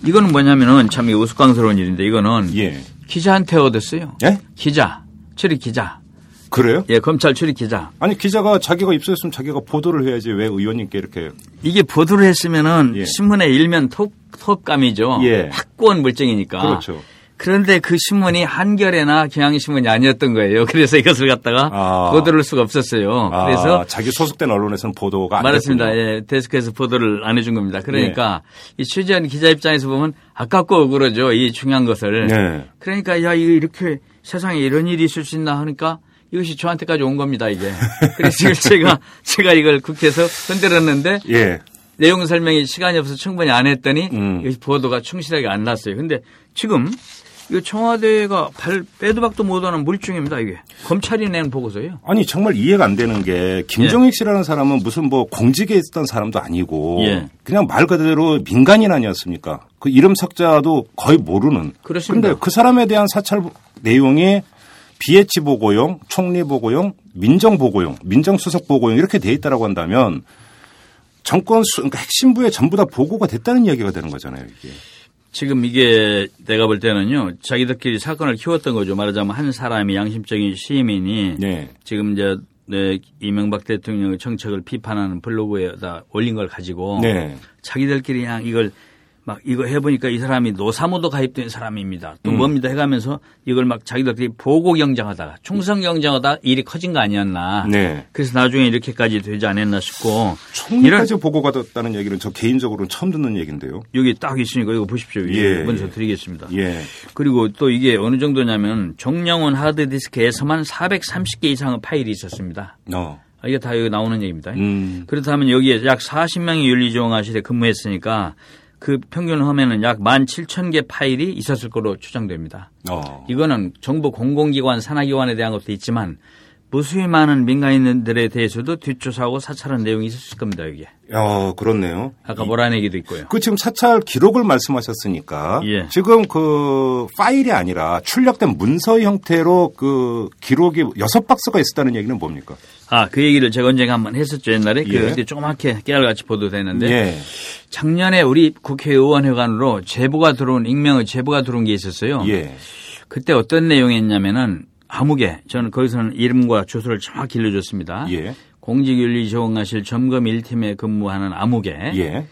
이거는 뭐냐면은 참 우스꽝스러운 일인데 이거는 예. 기자한테 얻었어요. 예? 기자, 출입 기자. 그래요? 예, 검찰 출입 기자. 아니 기자가 자기가 입수했으면 자기가 보도를 해야지 왜 의원님께 이렇게 이게 보도를 했으면은 예. 신문에 일면 톡 톡감이죠. 예. 확고한 물증이니까. 그렇죠. 그런데 그 신문이 한겨레나 경향신문이 아니었던 거예요. 그래서 이것을 갖다가 아. 보도를 할 수가 없었어요. 아. 그래서 자기 소속된 언론에서는 보도가 맞습니다. 예, 데스크에서 보도를 안 해준 겁니다. 그러니까 예. 이 취재한 기자 입장에서 보면 아깝고 억울하죠. 이 중요한 것을. 예. 그러니까 야 이거 이렇게 세상에 이런 일이 있을 수 있나 하니까 이것이 저한테까지 온 겁니다. 이게. 그래서 제가 제가 이걸 국회에서 흔들었는데 예. 내용 설명이 시간이 없어서 충분히 안 했더니 음. 보도가 충실하게 안 났어요. 근데 지금 이거 청와대가 발 빼도 박도 못하는 물증입니다 이게 검찰이 낸 보고서예요. 아니 정말 이해가 안 되는 게 김정익 예. 씨라는 사람은 무슨 뭐 공직에 있었던 사람도 아니고 예. 그냥 말 그대로 민간인 아니었습니까? 그 이름 석자도 거의 모르는. 그렇습니다. 근데 그 사람에 대한 사찰 내용이 BH 보고용, 총리 보고용, 민정 보고용, 민정수석 보고용 이렇게 돼 있다라고 한다면 정권 수, 그러니까 핵심부에 전부 다 보고가 됐다는 이야기가 되는 거잖아요, 이게. 지금 이게 내가 볼 때는요 자기들끼리 사건을 키웠던 거죠 말하자면 한 사람이 양심적인 시민이 네. 지금 이제 네, 이명박 대통령의 정책을 비판하는 블로그에다 올린 걸 가지고 네. 자기들끼리 그냥 이걸 막 이거 해보니까 이 사람이 노사모도 가입된 사람입니다. 또 음. 뭡니다 해가면서 이걸 막 자기들끼리 보고 경쟁하다가 충성 경쟁하다 일이 커진 거 아니었나. 네. 그래서 나중에 이렇게까지 되지 않았나 싶고. 총리까지 보고가 됐다는 얘기는 저 개인적으로는 처음 듣는 얘기인데요. 여기 딱 있으니까 이거 보십시오. 예. 문서 드리겠습니다. 예. 그리고 또 이게 어느 정도냐면 정영원 하드디스크에서만 430개 이상의 파일이 있었습니다. 어. 이게 다 여기 나오는 얘기입니다. 음. 그렇다면 여기에 약 40명이 윤리조항실에 근무했으니까 그 평균을 하면은 약 17,000개 파일이 있었을 거로 추정됩니다. 어. 이거는 정부 공공기관 산하기관에 대한 것도 있지만 무수히 많은 민간인들에 대해서도 뒷조사하고 사찰한 내용이 있었을 겁니다, 이게. 어, 그렇네요. 아까 몰아내기도 있고요. 그 지금 사찰 기록을 말씀하셨으니까 예. 지금 그 파일이 아니라 출력된 문서 형태로 그 기록이 여섯 박스가 있었다는 얘기는 뭡니까? 아, 그 얘기를 제가 언젠가 한번 했었죠, 옛날에. 그 예. 그 조그맣게 깨알같이 보도되는데 예. 작년에 우리 국회의원회관으로 제보가 들어온 익명의 제보가 들어온 게 있었어요. 예. 그때 어떤 내용이었냐면은 아무개 저는 거기서는 이름과 주소를 정확히 일러줬습니다. 예. 공직윤리 지원관실 점검 1팀에 근무하는 아무개가 예.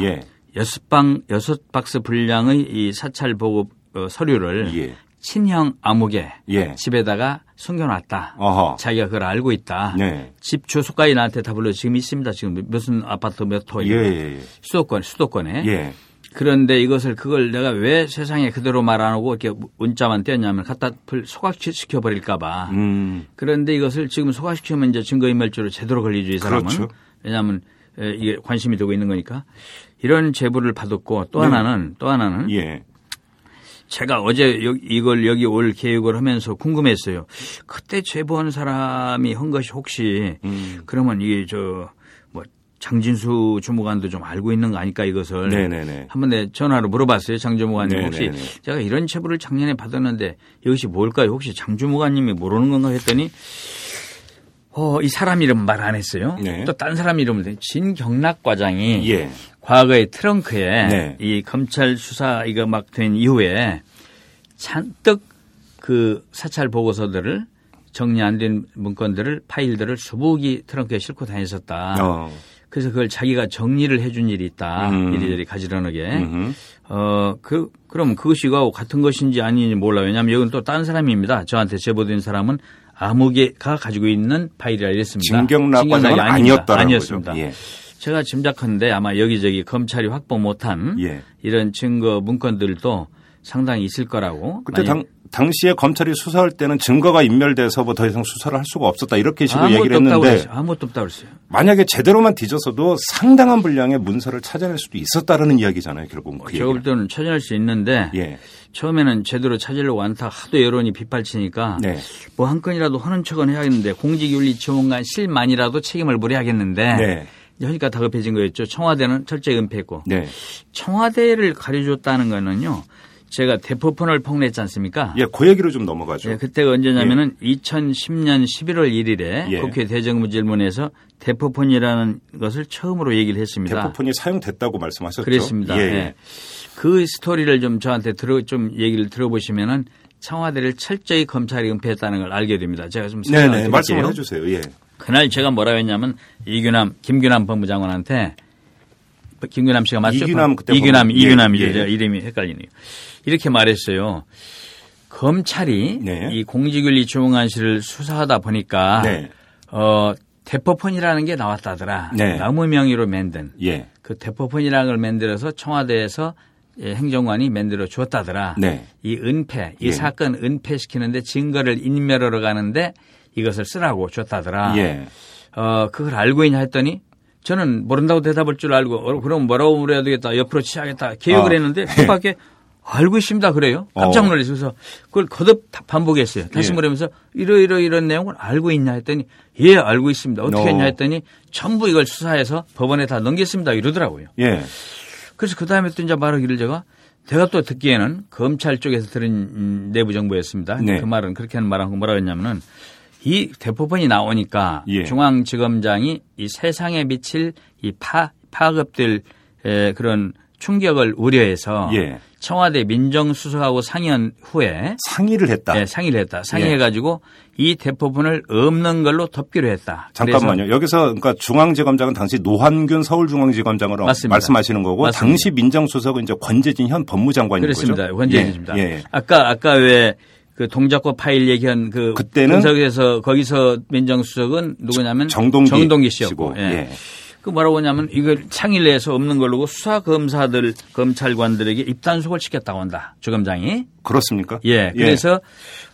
예. 여섯 방 여섯 박스 분량의 이 사찰 보고 어, 서류를 예. 친형 아무개 예. 집에다가 숨겨놨다. 어허. 자기가 그걸 알고 있다. 네. 집 주소까지 나한테 다 불러 지금 있습니다. 지금 무슨 아파트 몇 호. 예, 예, 예. 수도권, 수도권에. 예. 그런데 이것을 그걸 내가 왜 세상에 그대로 말 안 하고 이렇게 문자만 떼었냐면 갖다 소각시켜 버릴까봐. 음. 그런데 이것을 지금 소각시키면 이제 증거인멸죄로 제대로 걸리죠 이 사람은. 그렇죠. 왜냐하면 이게 관심이 되고 있는 거니까 이런 제보를 받았고 또 네. 하나는 또 하나는 예. 제가 어제 이걸 여기 올 계획을 하면서 궁금했어요. 그때 제보한 사람이 한 것이 혹시 음. 그러면 이게 저뭐 장진수 주무관도 좀 알고 있는 거 아닐까 이것을 네네네. 한번 내 전화로 물어봤어요 장 주무관님 혹시 제가 이런 체부를 작년에 받았는데 이것이 뭘까요 혹시 장 주무관님이 모르는 건가 했더니 어, 이 사람 이름 말 안 했어요. 네. 또딴 사람 이름을 진경락 과장이 예. 과거에 트렁크에 네. 이 검찰 수사 이거 막 된 이후에 잔뜩 그 사찰 보고서들을 정리 안 된 문건들을 파일들을 수북이 트렁크에 싣고 다녔었다. 어. 그래서 그걸 자기가 정리를 해준 일이 있다. 음. 이리저리 가지런하게. 음흠. 어, 그, 그럼 그것이 가 같은 것인지 아닌지 몰라요. 왜냐하면 여기는 또 다른 사람입니다. 저한테 제보된 사람은 아무개가 가지고 있는 파일이라 이랬습니다. 진경락 과장은 아니었다는 아니었습니다. 예. 제가 짐작하는데 아마 여기저기 검찰이 확보 못한 예. 이런 증거 문건들도 상당히 있을 거라고. 그때 당, 당시에 검찰이 수사할 때는 증거가 인멸돼서 뭐 더 이상 수사를 할 수가 없었다 이렇게 식으로 얘기를 했는데 아무것도 없다고 그랬어요. 만약에 제대로만 뒤졌어도 상당한 분량의 문서를 찾아낼 수도 있었다라는 이야기잖아요. 결국 그 제가 볼 때는 찾아낼 수 있는데 예. 처음에는 제대로 찾으려고 안타 하도 여론이 빗발치니까 네. 뭐한 건이라도 하는 척은 해야겠는데 공직윤리지원관 실만이라도 책임을 물어야겠는데 네. 그러니까 다급해진 거였죠. 청와대는 철저히 은폐했고 네. 청와대를 가려줬다는 거는요. 제가 대포폰을 폭로했지 않습니까? 예, 그 얘기로 좀 넘어가죠. 예, 그때가 언제냐면은 예. 2010년 11월 1일에 예. 국회 대정부질문에서 대포폰이라는 것을 처음으로 얘기를 했습니다. 대포폰이 사용됐다고 말씀하셨죠. 그랬습니다. 예. 예. 그 스토리를 좀 저한테 들어 좀 얘기를 들어보시면은 청와대를 철저히 검찰이 은폐했다는 걸 알게 됩니다. 제가 좀 설명을 드릴게요. 말씀을 해주세요. 예. 그날 제가 뭐라고 했냐면 이규남, 김규남 법무장관한테 김규남 씨가 맞죠? 이규남 그때 이규남, 이규남이죠. 예. 제가 이름이 헷갈리네요. 이렇게 말했어요. 검찰이 네. 이 공직윤리 중앙안실을 수사하다 보니까 네. 어 대포폰이라는 게 나왔다더라. 네. 나무 명의로 만든 예. 그 대포폰이라는 걸 만들어서 청와대에서 예, 행정관이 만들어 주었다더라. 네. 이 은폐, 이 예. 사건 은폐시키는데 증거를 인멸하러 가는데 이것을 쓰라고 줬다더라. 예. 어, 그걸 알고 있냐 했더니 저는 모른다고 대답할 줄 알고 어, 그럼 뭐라고 물어야 되겠다. 옆으로 치야겠다. 계획을 아. 했는데 그 밖에 알고 있습니다. 그래요. 깜짝 어. 놀라서 그걸 거듭 반복했어요. 다시 예. 물으면서 이러이러 이런 내용을 알고 있냐 했더니 예 알고 있습니다. 어떻게 어. 했냐 했더니 전부 이걸 수사해서 법원에 다 넘겼습니다. 이러더라고요. 예. 그래서 그 다음에 또 이제 말하기를 제가 제가 또 듣기에는 검찰 쪽에서 들은 내부 정보였습니다. 네. 그 말은 그렇게 하는 말하고 뭐라 그랬냐면은 이 대법원이 나오니까 예. 중앙지검장이 이 세상에 미칠 이 파, 파급될 그런 충격을 우려해서 예. 청와대 민정수석하고 상의한 후에 상의를 했다. 네, 상의를 했다. 상의해가지고 예. 이 대포폰을 없는 걸로 덮기로 했다. 잠깐만요. 여기서 그러니까 중앙지검장은 당시 노환균 서울중앙지검장으로 맞습니다. 말씀하시는 거고 맞습니다. 당시 민정수석은 이제 권재진 현 법무장관인 그렇습니다. 거죠. 권재진입니다. 예. 예. 아까 아까 왜 그 동작과 파일 얘기한 그 그때는 분석에서 거기서 민정수석은 누구냐면 정동기, 정동기 씨였고. 예. 예. 그 뭐라고 하냐면 이걸 창의를 해서 없는 걸로 수사 검사들 검찰관들에게 입단속을 시켰다고 한다. 주검장이. 그렇습니까? 예. 예. 그래서 예.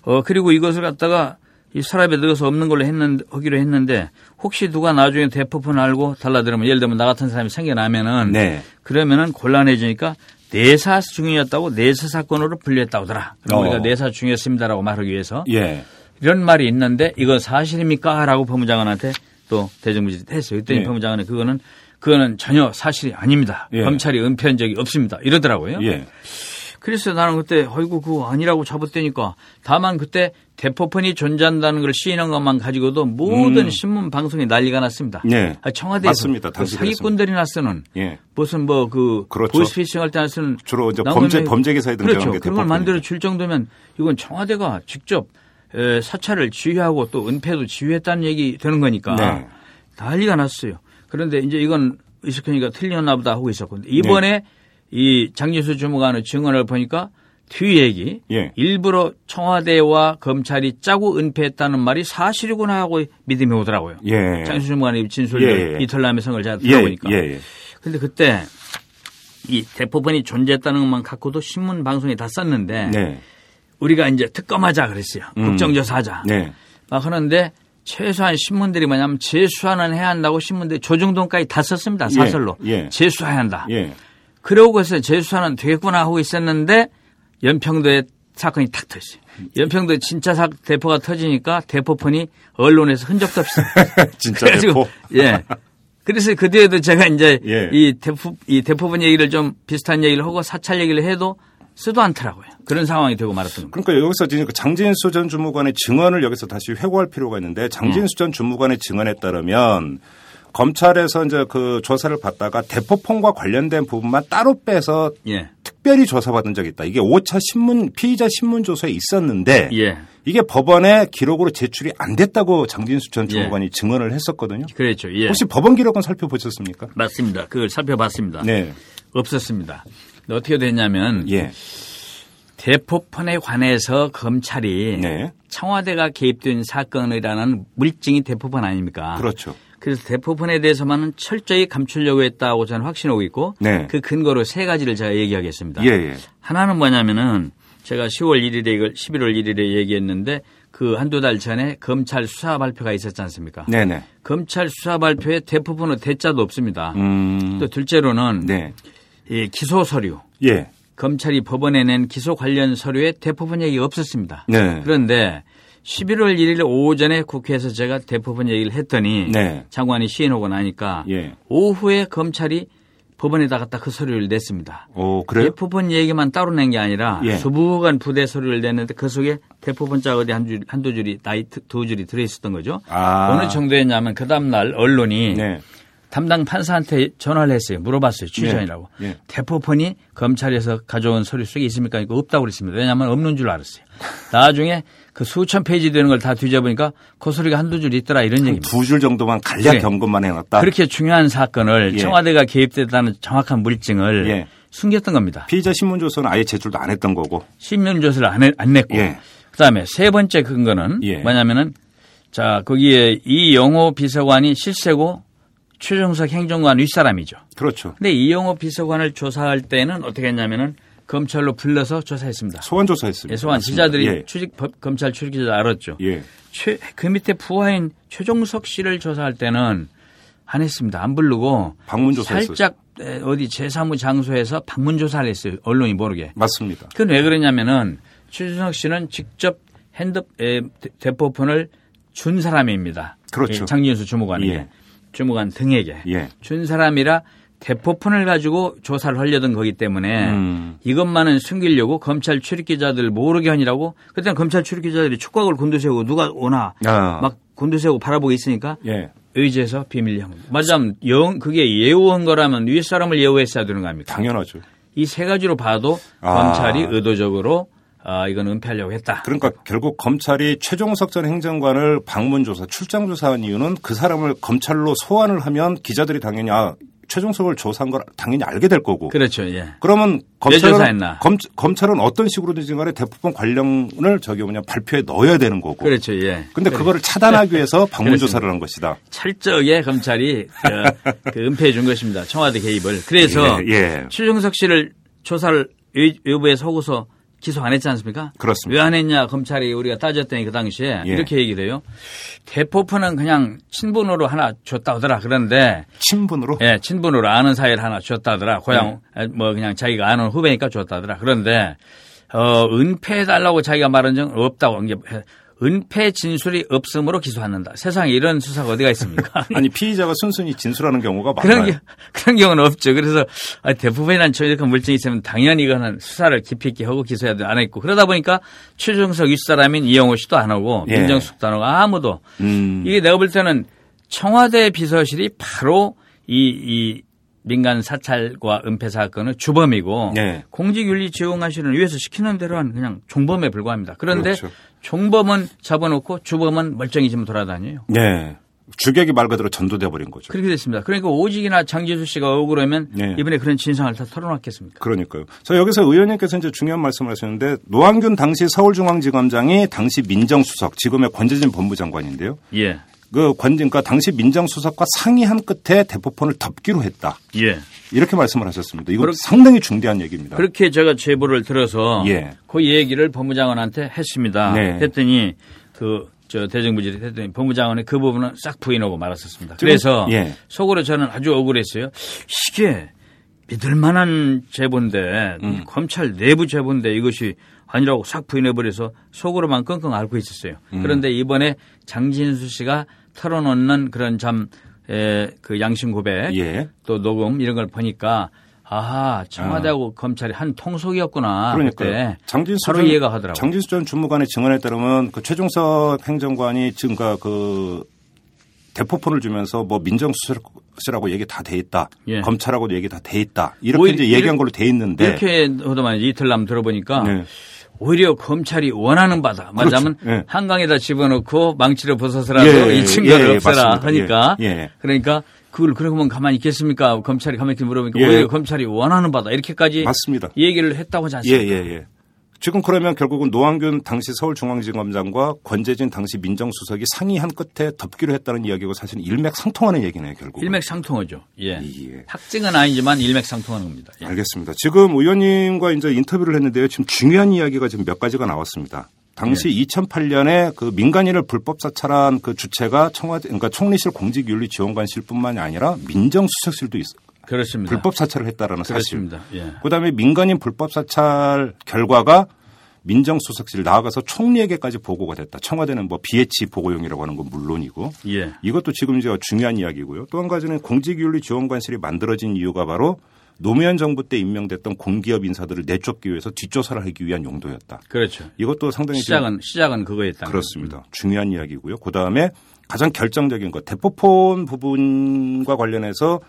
어 그리고 이것을 갖다가 이 서랍에 넣어서 없는 걸로 했는 하기로 했는데 혹시 누가 나중에 대포폰 알고 달라들으면 예를 들면 나 같은 사람이 생겨나면은 네. 그러면은 곤란해지니까 내사 중이었다고 내사 사건으로 분류했다고더라. 그럼 어. 우리가 내사 중이었습니다라고 말하기 위해서 예. 이런 말이 있는데 이거 사실입니까?라고 법무장관한테 또 대정부질이 했어요. 그랬더니 예. 법무장관은 그거는 그거는 전혀 사실이 아닙니다. 예. 검찰이 은폐한 적이 없습니다. 이러더라고요. 예. 그래서 나는 그때 어이구 그거 아니라고 잡았다니까 다만 그때 대포폰이 존재한다는 걸 시인한 것만 가지고도 모든 음. 신문 방송에 난리가 났습니다. 네. 청와대에서 맞습니다. 그 사기꾼들이나 쓰는 예. 무슨 뭐그 그렇죠. 보이스피싱 할때 쓰는 주로 범죄 범죄 기사에 등장하는 그렇죠. 그런 걸 만들어 줄 정도면 이건 청와대가 직접 사찰을 지휘하고 또 은폐도 지휘했다는 얘기 되는 거니까 네. 난리가 났어요. 그런데 이제 이건 이석현이가 틀렸나 보다 하고 있었거든요. 이번에 네. 이 장진수 주무관의 증언을 보니까 뒤 얘기 예. 일부러 청와대와 검찰이 짜고 은폐했다는 말이 사실이구나 하고 믿음이 오더라고요. 예. 장진수 주무관의 진술을 예. 이틀남의 성을 제가 들어보니까. 그런데 예. 예. 그때 이 대법원이 존재했다는 것만 갖고도 신문 방송에 다 썼는데 네. 우리가 이제 특검하자 그랬어요. 음. 국정조사하자. 네. 막 하는데 최소한 신문들이 뭐냐면 재수하는 해야 한다고 신문들이 조중동까지 다 썼습니다. 예. 사설로. 예. 재수해야 한다. 예. 그러고 해서 재수하는 되겠구나 하고 있었는데 연평도에 사건이 탁 터졌어요. 연평도에 진짜 사, 대포가 터지니까 대포폰이 언론에서 흔적도 없어. 진짜 대포? 예. 그래서 그 뒤에도 제가 이제 예. 이 대포 이 대포분 얘기를 좀 비슷한 얘기를 하고 사찰 얘기를 해도 쓰도 않더라고요. 그런 상황이 되고 말았던 겁니다. 그러니까 여기서 지금 그 장진수 전 주무관의 증언을 여기서 다시 회고할 필요가 있는데 장진수 전 주무관의 증언에 따르면 검찰에서 이제 그 조사를 받다가 대포폰과 관련된 부분만 따로 빼서 예. 특별히 조사받은 적이 있다. 이게 5차 신문 피의자 신문 조서에 있었는데 예. 이게 법원에 기록으로 제출이 안 됐다고 장진수 전 주무관이 예. 증언을 했었거든요. 그렇죠. 예. 혹시 법원 기록은 살펴보셨습니까? 맞습니다. 그걸 살펴봤습니다. 네. 없었습니다. 어떻게 됐냐면 예. 대포폰에 관해서 검찰이 네. 청와대가 개입된 사건이라는 물증이 대포폰 아닙니까? 그렇죠. 그래서 대포폰에 대해서만은 철저히 감추려고 했다고 저는 확신하고 있고 네. 그 근거로 세 가지를 제가 얘기하겠습니다. 예, 예. 하나는 뭐냐면은 제가 10월 1일에 이걸 11월 1일에 얘기했는데 그 한두 달 전에 검찰 수사 발표가 있었지 않습니까? 네네. 검찰 수사 발표에 대포폰의 대자도 없습니다. 음. 또 둘째로는 네. 이 기소 서류. 예. 검찰이 법원에 낸 기소 관련 서류에 대포폰 얘기 없었습니다. 네. 그런데 11월 1일 오전에 국회에서 제가 대법원 얘기를 했더니 네. 장관이 시인하고 나니까 예. 오후에 검찰이 법원에다가 딱 그 서류를 냈습니다. 오, 그래요? 대법원 얘기만 따로 낸 게 아니라 예. 수부간 부대 서류를 냈는데 그 속에 대법원자 어디 한 줄, 한두 줄이, 나이 두 줄이 들어있었던 거죠. 아. 어느 정도였냐면 그 다음날 언론이 네. 담당 판사한테 전화를 했어요. 물어봤어요. 취재원이라고. 네. 네. 대포폰이 검찰에서 가져온 서류 속에 있습니까? 이거 없다고 그랬습니다. 왜냐하면 없는 줄 알았어요. 나중에 그 수천 페이지 되는 걸 다 뒤져보니까 그 소리가 한두 줄 있더라 이런 얘기입니다. 두 줄 정도만 간략 네. 점검만 해놨다. 그렇게 중요한 사건을 예. 청와대가 개입됐다는 정확한 물증을 예. 숨겼던 겁니다. 피의자 신문조서는 아예 제출도 안 했던 거고. 신문조서를 안, 해, 안 냈고. 예. 그다음에 세 번째 근거는 예. 뭐냐면은 자 거기에 이 영호 비서관이 실세고 최종석 행정관 윗사람이죠. 그렇죠. 근데 이영호 비서관을 조사할 때는 어떻게 했냐면은 검찰로 불러서 조사했습니다. 소환 조사했습니다. 예, 소환 기자들이 예. 출입 검찰 출입 기자 알았죠. 예. 최, 그 밑에 부하인 최종석 씨를 조사할 때는 안 했습니다. 안 부르고 방문 조사했어요. 살짝 어디 제3무 장소에서 방문 조사를 했어요. 언론이 모르게. 맞습니다. 그건 왜 그러냐면은 최종석 씨는 직접 핸드 에, 대포폰을 준 사람입니다. 그렇죠. 예, 장진수 주무관에게. 예. 주무관 등에게 예. 준 사람이라 대포폰을 가지고 조사를 하려던 거기 때문에 음. 이것만은 숨기려고 검찰 출입기자들 모르게 하니라고 그때는 검찰 출입기자들이 촉각을 곤두세우고 누가 오나 아. 막 곤두세우고 바라보고 있으니까 예. 의지해서 비밀 영. 맞아면 영 그게 예우한 거라면 위에 사람을 예우했어야 되는 거 아닙니까? 당연하죠. 이 세 가지로 봐도 아. 검찰이 의도적으로 아, 이건 은폐하려고 했다. 그러니까 결국 검찰이 최종석 전 행정관을 방문조사, 출장조사한 이유는 그 사람을 검찰로 소환을 하면 기자들이 당연히 아, 최종석을 조사한 걸 당연히 알게 될 거고. 그렇죠. 예. 그러면 검찰은 검, 검찰은 어떤 식으로든지 간에 대법원 관련을 저기 뭐냐 발표에 넣어야 되는 거고. 그렇죠. 예. 근데 그거를 차단하기 위해서 방문 조사를 한 것이다. 철저하게 검찰이 그, 그 은폐해 준 것입니다. 청와대 개입을. 그래서 예, 예. 최종석 씨를 조사를 외부에 서고서 기소 안 했지 않습니까? 그렇습니다. 왜 안 했냐 검찰이 우리가 따졌더니 그 당시에 예. 이렇게 얘기를 해요. 대포폰은 그냥 친분으로 하나 줬다 하더라. 그런데 친분으로? 예, 친분으로 아는 사이를 하나 줬다 하더라. 고향 네. 뭐 그냥 자기가 아는 후배니까 줬다 하더라. 그런데 어 은폐해 달라고 자기가 말한 적 없다고 은폐 진술이 없음으로 기소하는다. 세상에 이런 수사가 어디가 있습니까? 아니 피의자가 순순히 진술하는 경우가 많아요. 그런, 그런 경우는 없죠. 그래서 대부분이란 저렇게 물증이 있으면 당연히 이거는 수사를 깊이 있게 하고 기소해야 돼. 안 했고 그러다 보니까 최종석 윗사람인 이영호 씨도 안 하고 예. 민정숙도 안 하고 아무도 음. 이게 내가 볼 때는 청와대 비서실이 바로 이, 이 민간 사찰과 은폐 사건의 주범이고 네. 공직윤리 지원관실은 위에서 시키는 대로는 그냥 종범에 불과합니다. 그런데 그렇죠. 종범은 잡아놓고 주범은 멀쩡히 좀 돌아다녀요. 네. 주객이 말 그대로 전도돼 버린 거죠. 그렇게 됐습니다. 그러니까 오직이나 장재수 씨가 억울하면 네. 이번에 그런 진상을 다 털어놨겠습니까? 그러니까요. 자 여기서 의원님께서 이제 중요한 말씀을 하셨는데 노한균 당시 서울중앙지검장이 당시 민정수석 지금의 권재진 법무장관인데요. 예. 그 관진과 당시 민정수석과 상의한 끝에 대포폰을 덮기로 했다. 예. 이렇게 말씀을 하셨습니다. 이거 그렇게, 상당히 중대한 얘기입니다. 그렇게 제가 제보를 들어서 예. 그 얘기를 법무장관한테 했습니다. 네. 했더니 그 저 대정부질이 했더니 법무장관이 그 부분은 싹 부인하고 말았었습니다. 그래서 예. 속으로 저는 아주 억울했어요. 이게 믿을 만한 제보인데 음. 검찰 내부 제보인데 이것이 아니라고 싹 부인해버려서 속으로만 끙끙 앓고 있었어요. 음. 그런데 이번에 장진수 씨가 털어놓는 그런 참 에, 그 양심 고백 예. 또 녹음 이런 걸 보니까 아하 청와대하고 아. 검찰이 한 통속이었구나. 그러니까 장진수 바로 전, 이해가 하더라고요. 장진수 전 주무관의 증언에 따르면 그 최종석 행정관이 지금까 그 대포폰을 주면서 뭐 민정수석이라고 얘기 다 돼 있다. 예. 검찰하고도 얘기 다 돼 있다. 이렇게 이제 얘기한 걸로 돼 있는데 이렇게 하더만 이틀 남 들어보니까 네. 오히려 검찰이 원하는 바다. 말하자면 그렇죠. 예. 한강에다 집어넣고 망치를 벗어서라도 예, 이 증거를 예, 없애라 하니까 예, 그러니까 그걸 그러면 가만히 있겠습니까? 검찰이 가만히 물어보니까 오히려 검찰이 원하는 바다 이렇게까지 맞습니다. 얘기를 했다고 하지 않습니까? 예, 예, 예. 지금 그러면 결국은 노한균 당시 서울중앙지검장과 권재진 당시 민정수석이 상의한 끝에 덮기로 했다는 이야기고 사실은 일맥상통하는 얘기네요, 결국. 일맥상통하죠. 예. 예. 확증은 아니지만 일맥상통하는 겁니다. 예. 알겠습니다. 지금 의원님과 이제 인터뷰를 했는데요. 지금 중요한 이야기가 지금 몇 가지가 나왔습니다. 당시 예. 2008년에 그 민간인을 불법 사찰한 그 주체가 청와대, 그러니까 총리실 공직윤리지원관실뿐만이 아니라 민정수석실도 있어. 그렇습니다. 불법 사찰을 했다라는 사실. 그렇습니다. 예. 그다음에 민간인 불법 사찰 결과가 민정수석실 나아가서 총리에게까지 보고가 됐다. 청와대는 뭐 비해치 보고용이라고 하는 건 물론이고 예. 이것도 지금 이제 중요한 이야기고요. 또 한 가지는 공직윤리 지원관실이 만들어진 이유가 바로 노무현 정부 때 임명됐던 공기업 인사들을 내쫓기 위해서 뒷조사를 하기 위한 용도였다. 그렇죠. 이것도 상당히 시작은 시작은 그거였다. 그렇습니다. 중요한 이야기고요. 그 다음에 가장 결정적인 것 대포폰 부분과 관련해서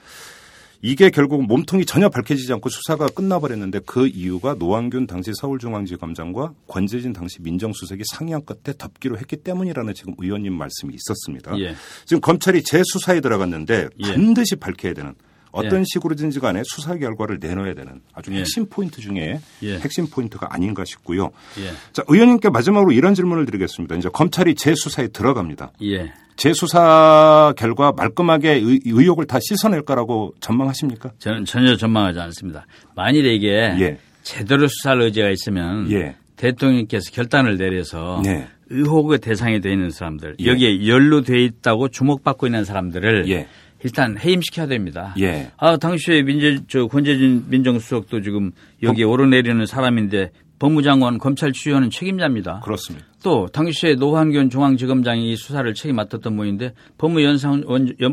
이게 결국 몸통이 전혀 밝혀지지 않고 수사가 끝나버렸는데 그 이유가 노환균 당시 서울중앙지검장과 권재진 당시 민정수석이 상의한 끝에 덮기로 했기 때문이라는 지금 의원님 말씀이 있었습니다. 예. 지금 검찰이 재수사에 들어갔는데 예. 반드시 밝혀야 되는 어떤 예. 식으로든지 간에 수사 결과를 내놓아야 되는 아주 예. 핵심 포인트 중에 예. 핵심 포인트가 아닌가 싶고요. 예. 자, 의원님께 마지막으로 이런 질문을 드리겠습니다. 이제 검찰이 재수사에 들어갑니다. 예. 재수사 결과 말끔하게 의, 의혹을 다 씻어낼 거라고 전망하십니까? 저는 전혀 전망하지 않습니다. 만일에 이게 예. 제대로 수사할 의지가 있으면 대통령께서 결단을 내려서 네. 의혹의 대상이 되어 있는 사람들 여기에 연루돼 있다고 주목받고 있는 사람들을 일단 해임시켜야 됩니다. 예. 아, 당시에 민재, 저, 권재진 민정수석도 지금 여기에 어? 오르내리는 사람인데 법무장관 검찰 주요하는 책임자입니다. 그렇습니다. 또 당시에 노한균 중앙지검장이 수사를 책임 맡았던 분인데 법무연상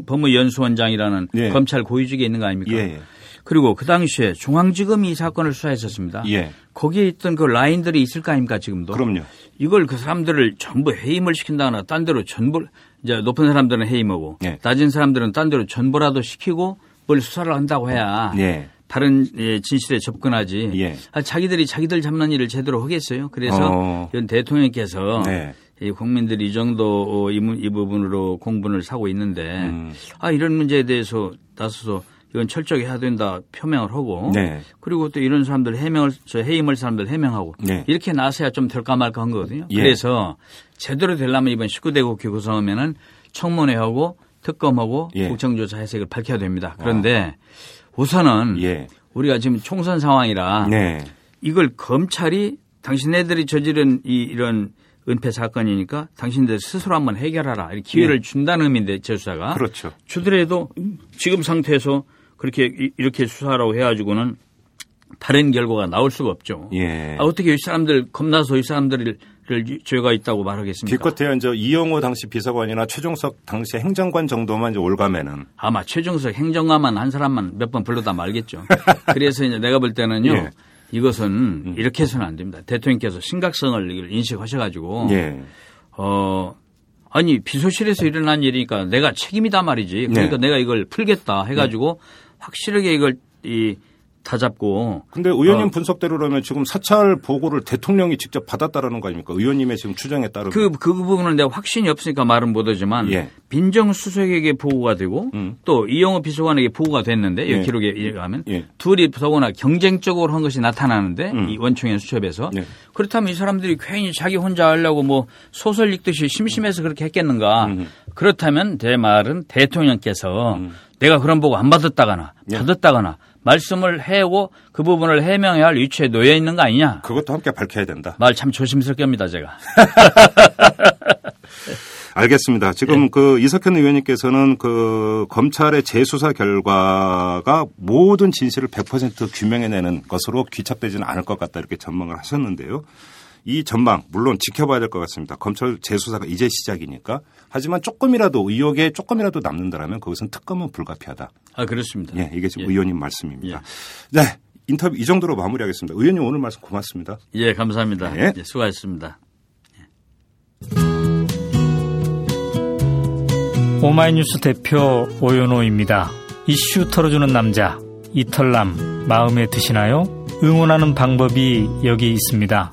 법무연수원장이라는 예. 검찰 고위직에 있는 거 아닙니까? 예. 그리고 그 당시에 중앙지검이 이 사건을 수사했었습니다. 예. 거기에 있던 그 라인들이 있을 거 아닙니까 지금도? 그럼요. 이걸 그 사람들을 전부 해임을 시킨다거나 딴 데로 전부 이제 높은 사람들은 해임하고 네. 낮은 사람들은 딴 데로 전보라도 시키고 뭘 수사를 한다고 해야 네. 다른 예, 진실에 접근하지. 예. 아, 자기들이 자기들 잡는 일을 제대로 하겠어요. 그래서 어. 대통령께서 네. 이 국민들이 이 정도 어, 이, 이 부분으로 공분을 사고 있는데 음. 아 이런 문제에 대해서 나서서 이건 철저히 해야 된다 표명을 하고 네. 그리고 또 이런 사람들 해명을 저 해임을 사람들 해명하고 네. 이렇게 나서야 좀 될까 말까 한 거거든요. 예. 그래서 제대로 되려면 이번 19대 국회 구성하면은 청문회하고 특검하고 예. 국정조사 해석을 밝혀야 됩니다. 그런데 아. 우선은 예. 우리가 지금 총선 상황이라 네. 이걸 검찰이 당신네들이 저지른 이 이런 은폐 사건이니까 당신들 스스로 한번 해결하라. 이렇게 기회를 예. 준다는 의미인데 재수사가 그렇죠. 주더라도 지금 상태에서 그렇게 이렇게 수사라고 해가지고는 다른 결과가 나올 수가 없죠. 예. 아, 어떻게 이 사람들 겁나서 이 사람들을 죄가 있다고 말하겠습니까? 기껏해야 이제 이영호 당시 비서관이나 최종석 당시 행정관 정도만 이제 올가면은 아마 최종석 행정관만 한 사람만 몇 번 불러다 말겠죠. 그래서 이제 내가 볼 때는요. 예. 이것은 음. 이렇게 해서는 안 됩니다. 대통령께서 심각성을 인식하셔가지고 예. 어 아니 비서실에서 일어난 일이니까 내가 책임이다 말이지. 그러니까 네. 내가 이걸 풀겠다 해가지고 네. 확실하게 이걸 이 다잡고. 근데 의원님 어. 분석대로라면 지금 사찰 보고를 대통령이 직접 받았다라는 거 아닙니까? 의원님의 지금 추정에 따르면. 그, 그 부분은 내가 확신이 없으니까 말은 못하지만 예. 빈정수석에게 보고가 되고 음. 또 이영호 비서관에게 보고가 됐는데 예. 기록에 의하면 예. 둘이 더구나 경쟁적으로 한 것이 나타나는데 음. 이 원청의 수첩에서 예. 그렇다면 이 사람들이 괜히 자기 혼자 하려고 뭐 소설 읽듯이 심심해서 그렇게 했겠는가. 음. 그렇다면 제 말은 대통령께서 음. 내가 그런 보고 안 받았다거나 예. 받았다거나 말씀을 해고 그 부분을 해명해야 할 위치에 놓여 있는 거 아니냐. 그것도 함께 밝혀야 된다. 말 참 조심스럽게 합니다, 제가. 알겠습니다. 지금 네. 그 이석현 의원님께서는 그 검찰의 재수사 결과가 모든 진실을 100% 규명해내는 것으로 귀착되지는 않을 것 같다 이렇게 전망을 하셨는데요. 이 전망 물론 지켜봐야 될 것 같습니다. 검찰 재수사가 이제 시작이니까 하지만 조금이라도 의혹에 조금이라도 남는다라면 그것은 특검은 불가피하다. 아 그렇습니다. 예, 이게 지금 예. 의원님 말씀입니다. 예. 네, 인터뷰 이 정도로 마무리하겠습니다. 의원님 오늘 말씀 고맙습니다. 예, 감사합니다. 네. 예, 수고하셨습니다. 오마이뉴스 대표 오연호입니다. 이슈 털어주는 남자 이털남 마음에 드시나요? 응원하는 방법이 여기 있습니다.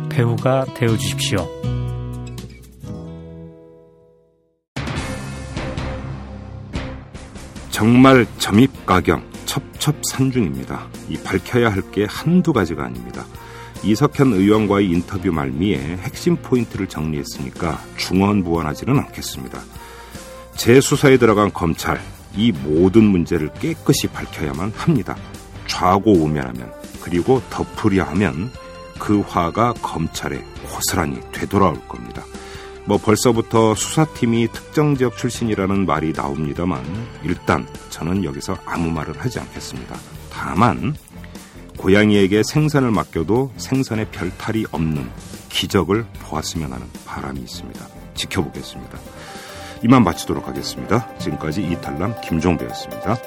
배우가 되어 주십시오. 정말 점입가경, 첩첩산중입니다. 이 밝혀야 할 게 한두 가지가 아닙니다. 이석현 의원과의 인터뷰 말미에 핵심 포인트를 정리했으니까 중언부언하지는 않겠습니다. 재수사에 들어간 검찰, 이 모든 문제를 깨끗이 밝혀야만 합니다. 좌고우면하면 그리고 덮으려 하면 그 화가 검찰에 고스란히 되돌아올 겁니다. 뭐 벌써부터 수사팀이 특정 지역 출신이라는 말이 나옵니다만 일단 저는 여기서 아무 말을 하지 않겠습니다. 다만 고양이에게 생선을 맡겨도 생선에 별 탈이 없는 기적을 보았으면 하는 바람이 있습니다. 지켜보겠습니다. 이만 마치도록 하겠습니다. 지금까지 이탈남 김종배였습니다.